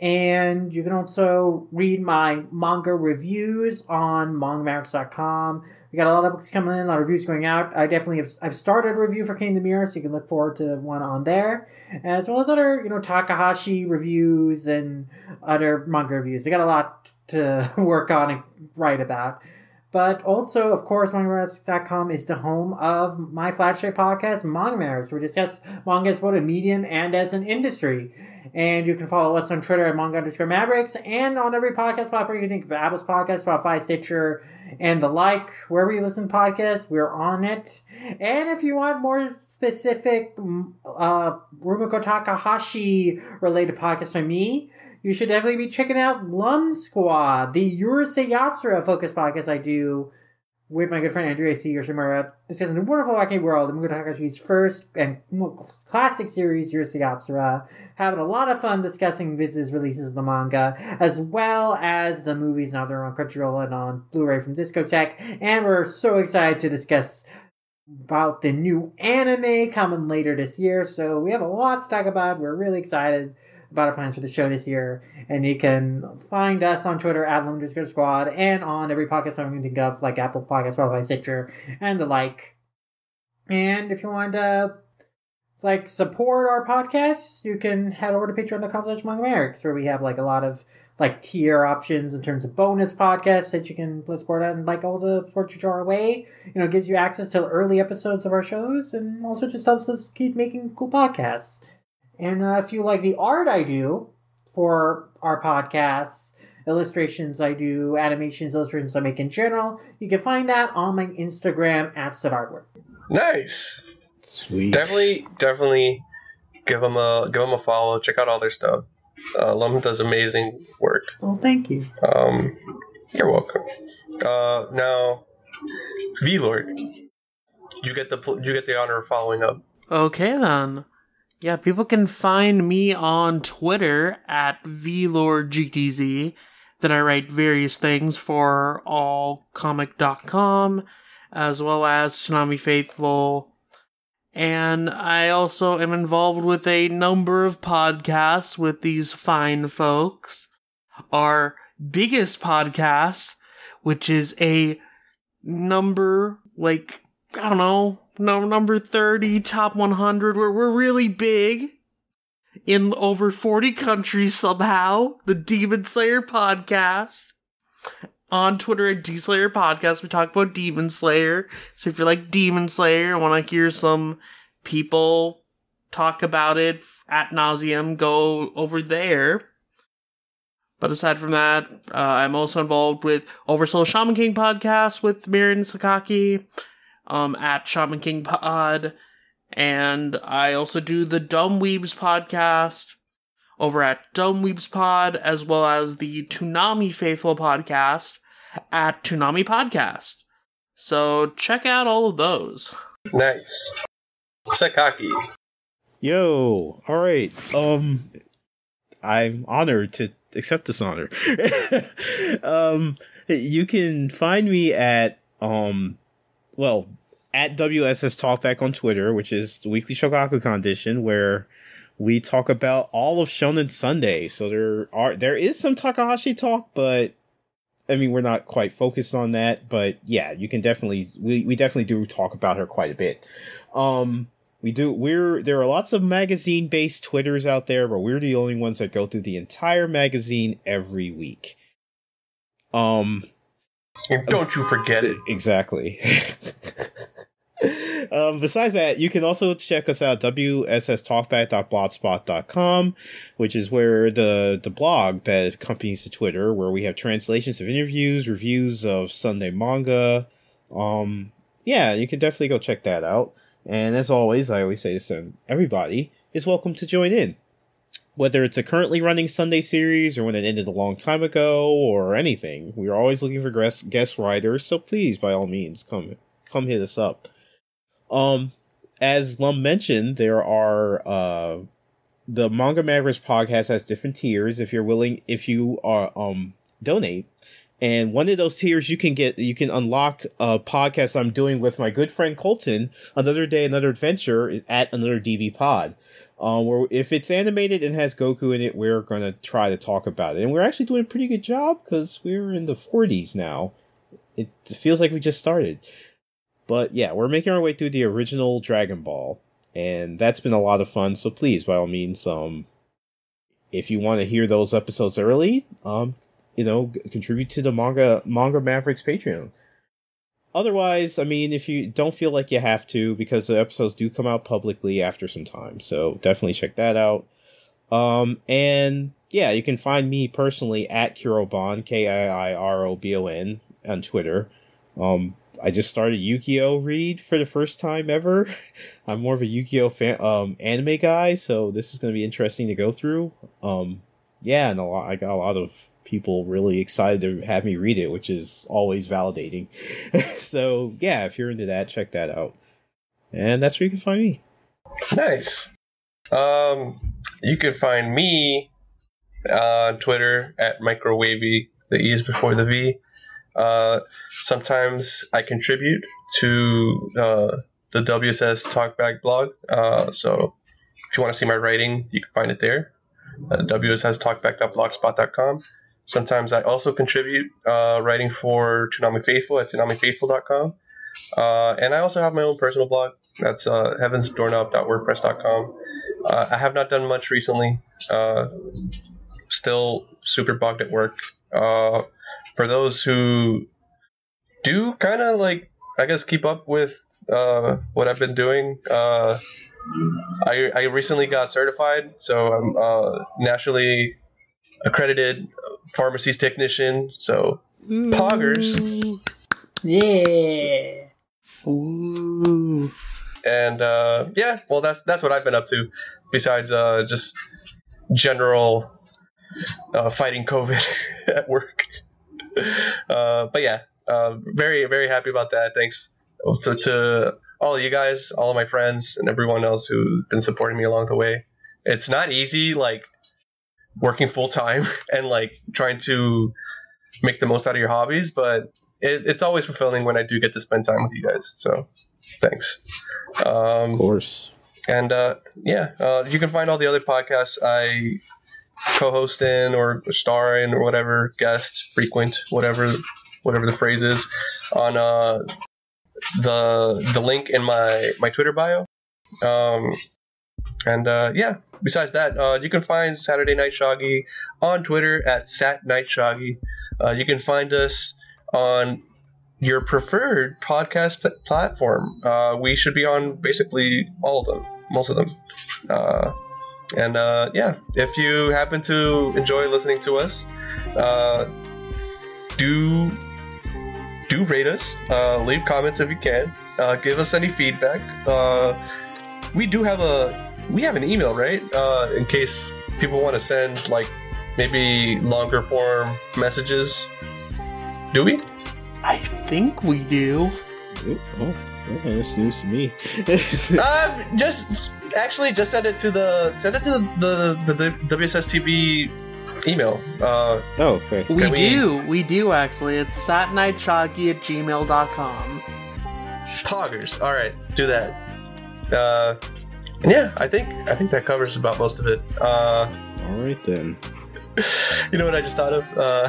And you can also read my manga reviews on mangamax.com. We got a lot of books coming in, a lot of reviews going out. I definitely have I've started a review for King of the Mirror, so you can look forward to one on there, as well as other you know Takahashi reviews and other manga reviews. We got a lot to <laughs> work on and write about. But also, of course, mangamax.com is the home of my flagship podcast, Manga Matters, where we discuss manga as both a medium and as an industry. And you can follow us on Twitter at manga underscore mavericks and on every podcast platform you can think of Apple's Podcast, Spotify, Stitcher, and the like. Wherever you listen to podcasts, we're on it. And if you want more specific mm, uh, Rumiko Takahashi related podcasts from me, you should definitely be checking out Lum Squad, the Urusei Yatsura focused podcast I do with my good friend Andrea C. Yoshimura, discussing the wonderful arcade world of Rumiko Takahashi's first and classic series, Urusei Yatsura. Having a lot of fun discussing Viz's releases of the manga, as well as the movies now they're on Crunchyroll and on Blu-ray from Discotek. And we're so excited to discuss about the new anime coming later this year. So we have a lot to talk about. We're really excited about plans for the show this year. And you can find us on Twitter at Lumdisco Squad and on every podcast to think of, like Apple Podcasts, Spotify, Stitcher, and the like. And if you want to like support our podcast, you can head over to patreon.com slash Americs, where we have like a lot of like tier options in terms of bonus podcasts that you can support and like all the support you draw away. You know, gives you access to early episodes of our shows and also just helps us keep making cool podcasts. And uh, if you like the art I do for our podcasts, illustrations I do, animations, illustrations I make in general, you can find that on my Instagram at Sid Artwork. Nice. Sweet. Definitely, definitely give them a give them a follow. Check out all their stuff. Uh, Lum does amazing work. Well, thank you. Um, you're welcome. Uh, now, V Lord, you get the pl- you get the honor of following up. Okay then. Yeah, people can find me on Twitter at VLordGTZ. Then I write various things for allcomic.com as well as Toonami Faithful. And I also am involved with a number of podcasts with these fine folks. Our biggest podcast, which is a number like, I don't know, no, number 30, top 100, where we're really big in over 40 countries somehow. The Demon Slayer podcast. On Twitter at D Slayer Podcast, we talk about Demon Slayer. So if you like Demon Slayer and want to hear some people talk about it at nauseum, go over there. But aside from that, uh, I'm also involved with Oversoul Shaman King podcast with Mirin Sakaki um, at Shaman King Pod. And I also do the Dumb Weebs podcast over at Dumb Weebs Pod, as well as the Toonami Faithful podcast at Toonami Podcast. So check out all of those. Nice. Sakaki. Yo, all right. Um, I'm honored to accept this honor. <laughs> um, you can find me at um, well, at WSS Talkback on Twitter, which is the weekly Shogaku condition, where we talk about all of Shonen Sunday. So there are there is some Takahashi talk, but I mean we're not quite focused on that. But yeah, you can definitely we, we definitely do talk about her quite a bit. Um we do we're there are lots of magazine based Twitters out there, but we're the only ones that go through the entire magazine every week. Um don't you forget it. Exactly. <laughs> um, besides that, you can also check us out wsstalkback.blogspot.com, which is where the the blog that accompanies the Twitter, where we have translations of interviews, reviews of Sunday manga. Um, yeah, you can definitely go check that out. And as always, I always say this to everybody is welcome to join in. Whether it's a currently running Sunday series or when it ended a long time ago or anything, we're always looking for guest guest writers. So please, by all means, come come hit us up. Um, as Lum mentioned, there are uh, the Manga Mavericks podcast has different tiers. If you're willing, if you are um donate, and one of those tiers you can get, you can unlock a podcast I'm doing with my good friend Colton. Another day, another adventure is at another DB Pod. Um, where if it's animated and has Goku in it, we're gonna try to talk about it, and we're actually doing a pretty good job because we're in the 40s now. It feels like we just started. But yeah, we're making our way through the original Dragon Ball, and that's been a lot of fun. So please, by all means, um, if you want to hear those episodes early, um, you know, contribute to the manga manga Mavericks Patreon. Otherwise, I mean, if you don't feel like you have to, because the episodes do come out publicly after some time, so definitely check that out. Um, and yeah, you can find me personally at Kiirobon, K I I R O B O N, on Twitter. Um, I just started Yu-Gi-Oh read for the first time ever. <laughs> I'm more of a Yu-Gi-Oh fan, um, anime guy, so this is going to be interesting to go through. Um, yeah, and a lot, I got a lot of people really excited to have me read it, which is always validating. <laughs> so yeah, if you're into that, check that out. And that's where you can find me. Nice. Um, you can find me on Twitter at microwavy. The E is before the V. Uh, sometimes I contribute to uh, the WSS Talkback blog. Uh, so if you want to see my writing, you can find it there. Uh, WSSTalkback.blogspot.com. Sometimes I also contribute uh, writing for Toonami Faithful at ToonamiFaithful.com. Uh, and I also have my own personal blog. That's uh, heavensdoorknob.wordpress.com. Uh, I have not done much recently. Uh, still super bugged at work. Uh, for those who do kind of like, I guess, keep up with uh, what I've been doing, uh, I, I recently got certified, so I'm uh, nationally accredited pharmacies technician. So, poggers. Yeah. Ooh. and uh, yeah, well, that's that's what I've been up to. Besides uh, just general uh, fighting COVID <laughs> at work. <laughs> Uh, but yeah, uh, very very happy about that. Thanks to, to all of you guys, all of my friends, and everyone else who's been supporting me along the way. It's not easy, like working full time <laughs> and like trying to make the most out of your hobbies, but it, it's always fulfilling when I do get to spend time with you guys. So thanks. Um, Of course. and uh, yeah, uh, you can find all the other podcasts I co-host in or star in or whatever, guest, frequent, whatever, whatever the phrase is, on uh, the the link in my my Twitter bio. Um, and uh, yeah, besides that, uh, you can find Saturday Night Shoggy on Twitter at Sat Night Shoggy. Uh, you can find us on your preferred podcast pl- platform. Uh, we should be on basically all of them, most of them. Uh, and uh, yeah, if you happen to enjoy listening to us, uh, do do rate us, uh, leave comments if you can, uh, give us any feedback. Uh, we do have a we have an email, right? Uh, in case people want to send like maybe longer form messages. Do we? I think we do. Ooh, Oh, okay, that's news to me. <laughs> uh, just actually just send it to the send it to the the, the, the WSSTV email. Uh, oh, okay. We, we- do. We do actually. It's satnightshoggy at gmail.com. poggers. All right, do that. Uh, and yeah, I think I think that covers about most of it. Uh, All right then. <laughs> you know what I just thought of? Uh,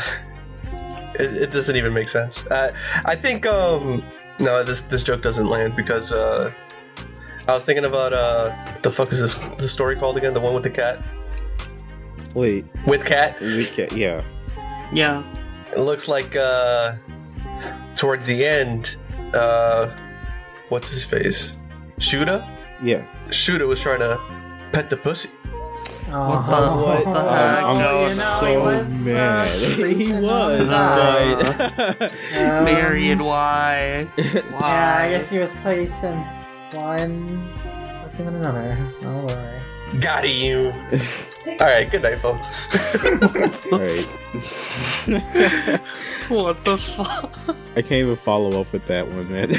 <laughs> it, it doesn't even make sense. Uh, I think um, no, this this joke doesn't land because uh, I was thinking about uh, what the fuck is this the story called again? The one with the cat Wait, with cat. we can yeah. Yeah. It looks like uh, toward the end, uh, what's his face? Shuda. Yeah. Shuda was trying to pet the pussy. Oh, What the- what the heck? I'm No, you know, so was mad. fun. <laughs> he was, Uh, but Um, Marion, why? Why? <laughs> Yeah, I guess he was placed in one. Let's see what another. Oh boy. Got you. All right. Good night, folks. <laughs> all right. What the fuck? I can't even follow up with that one, man.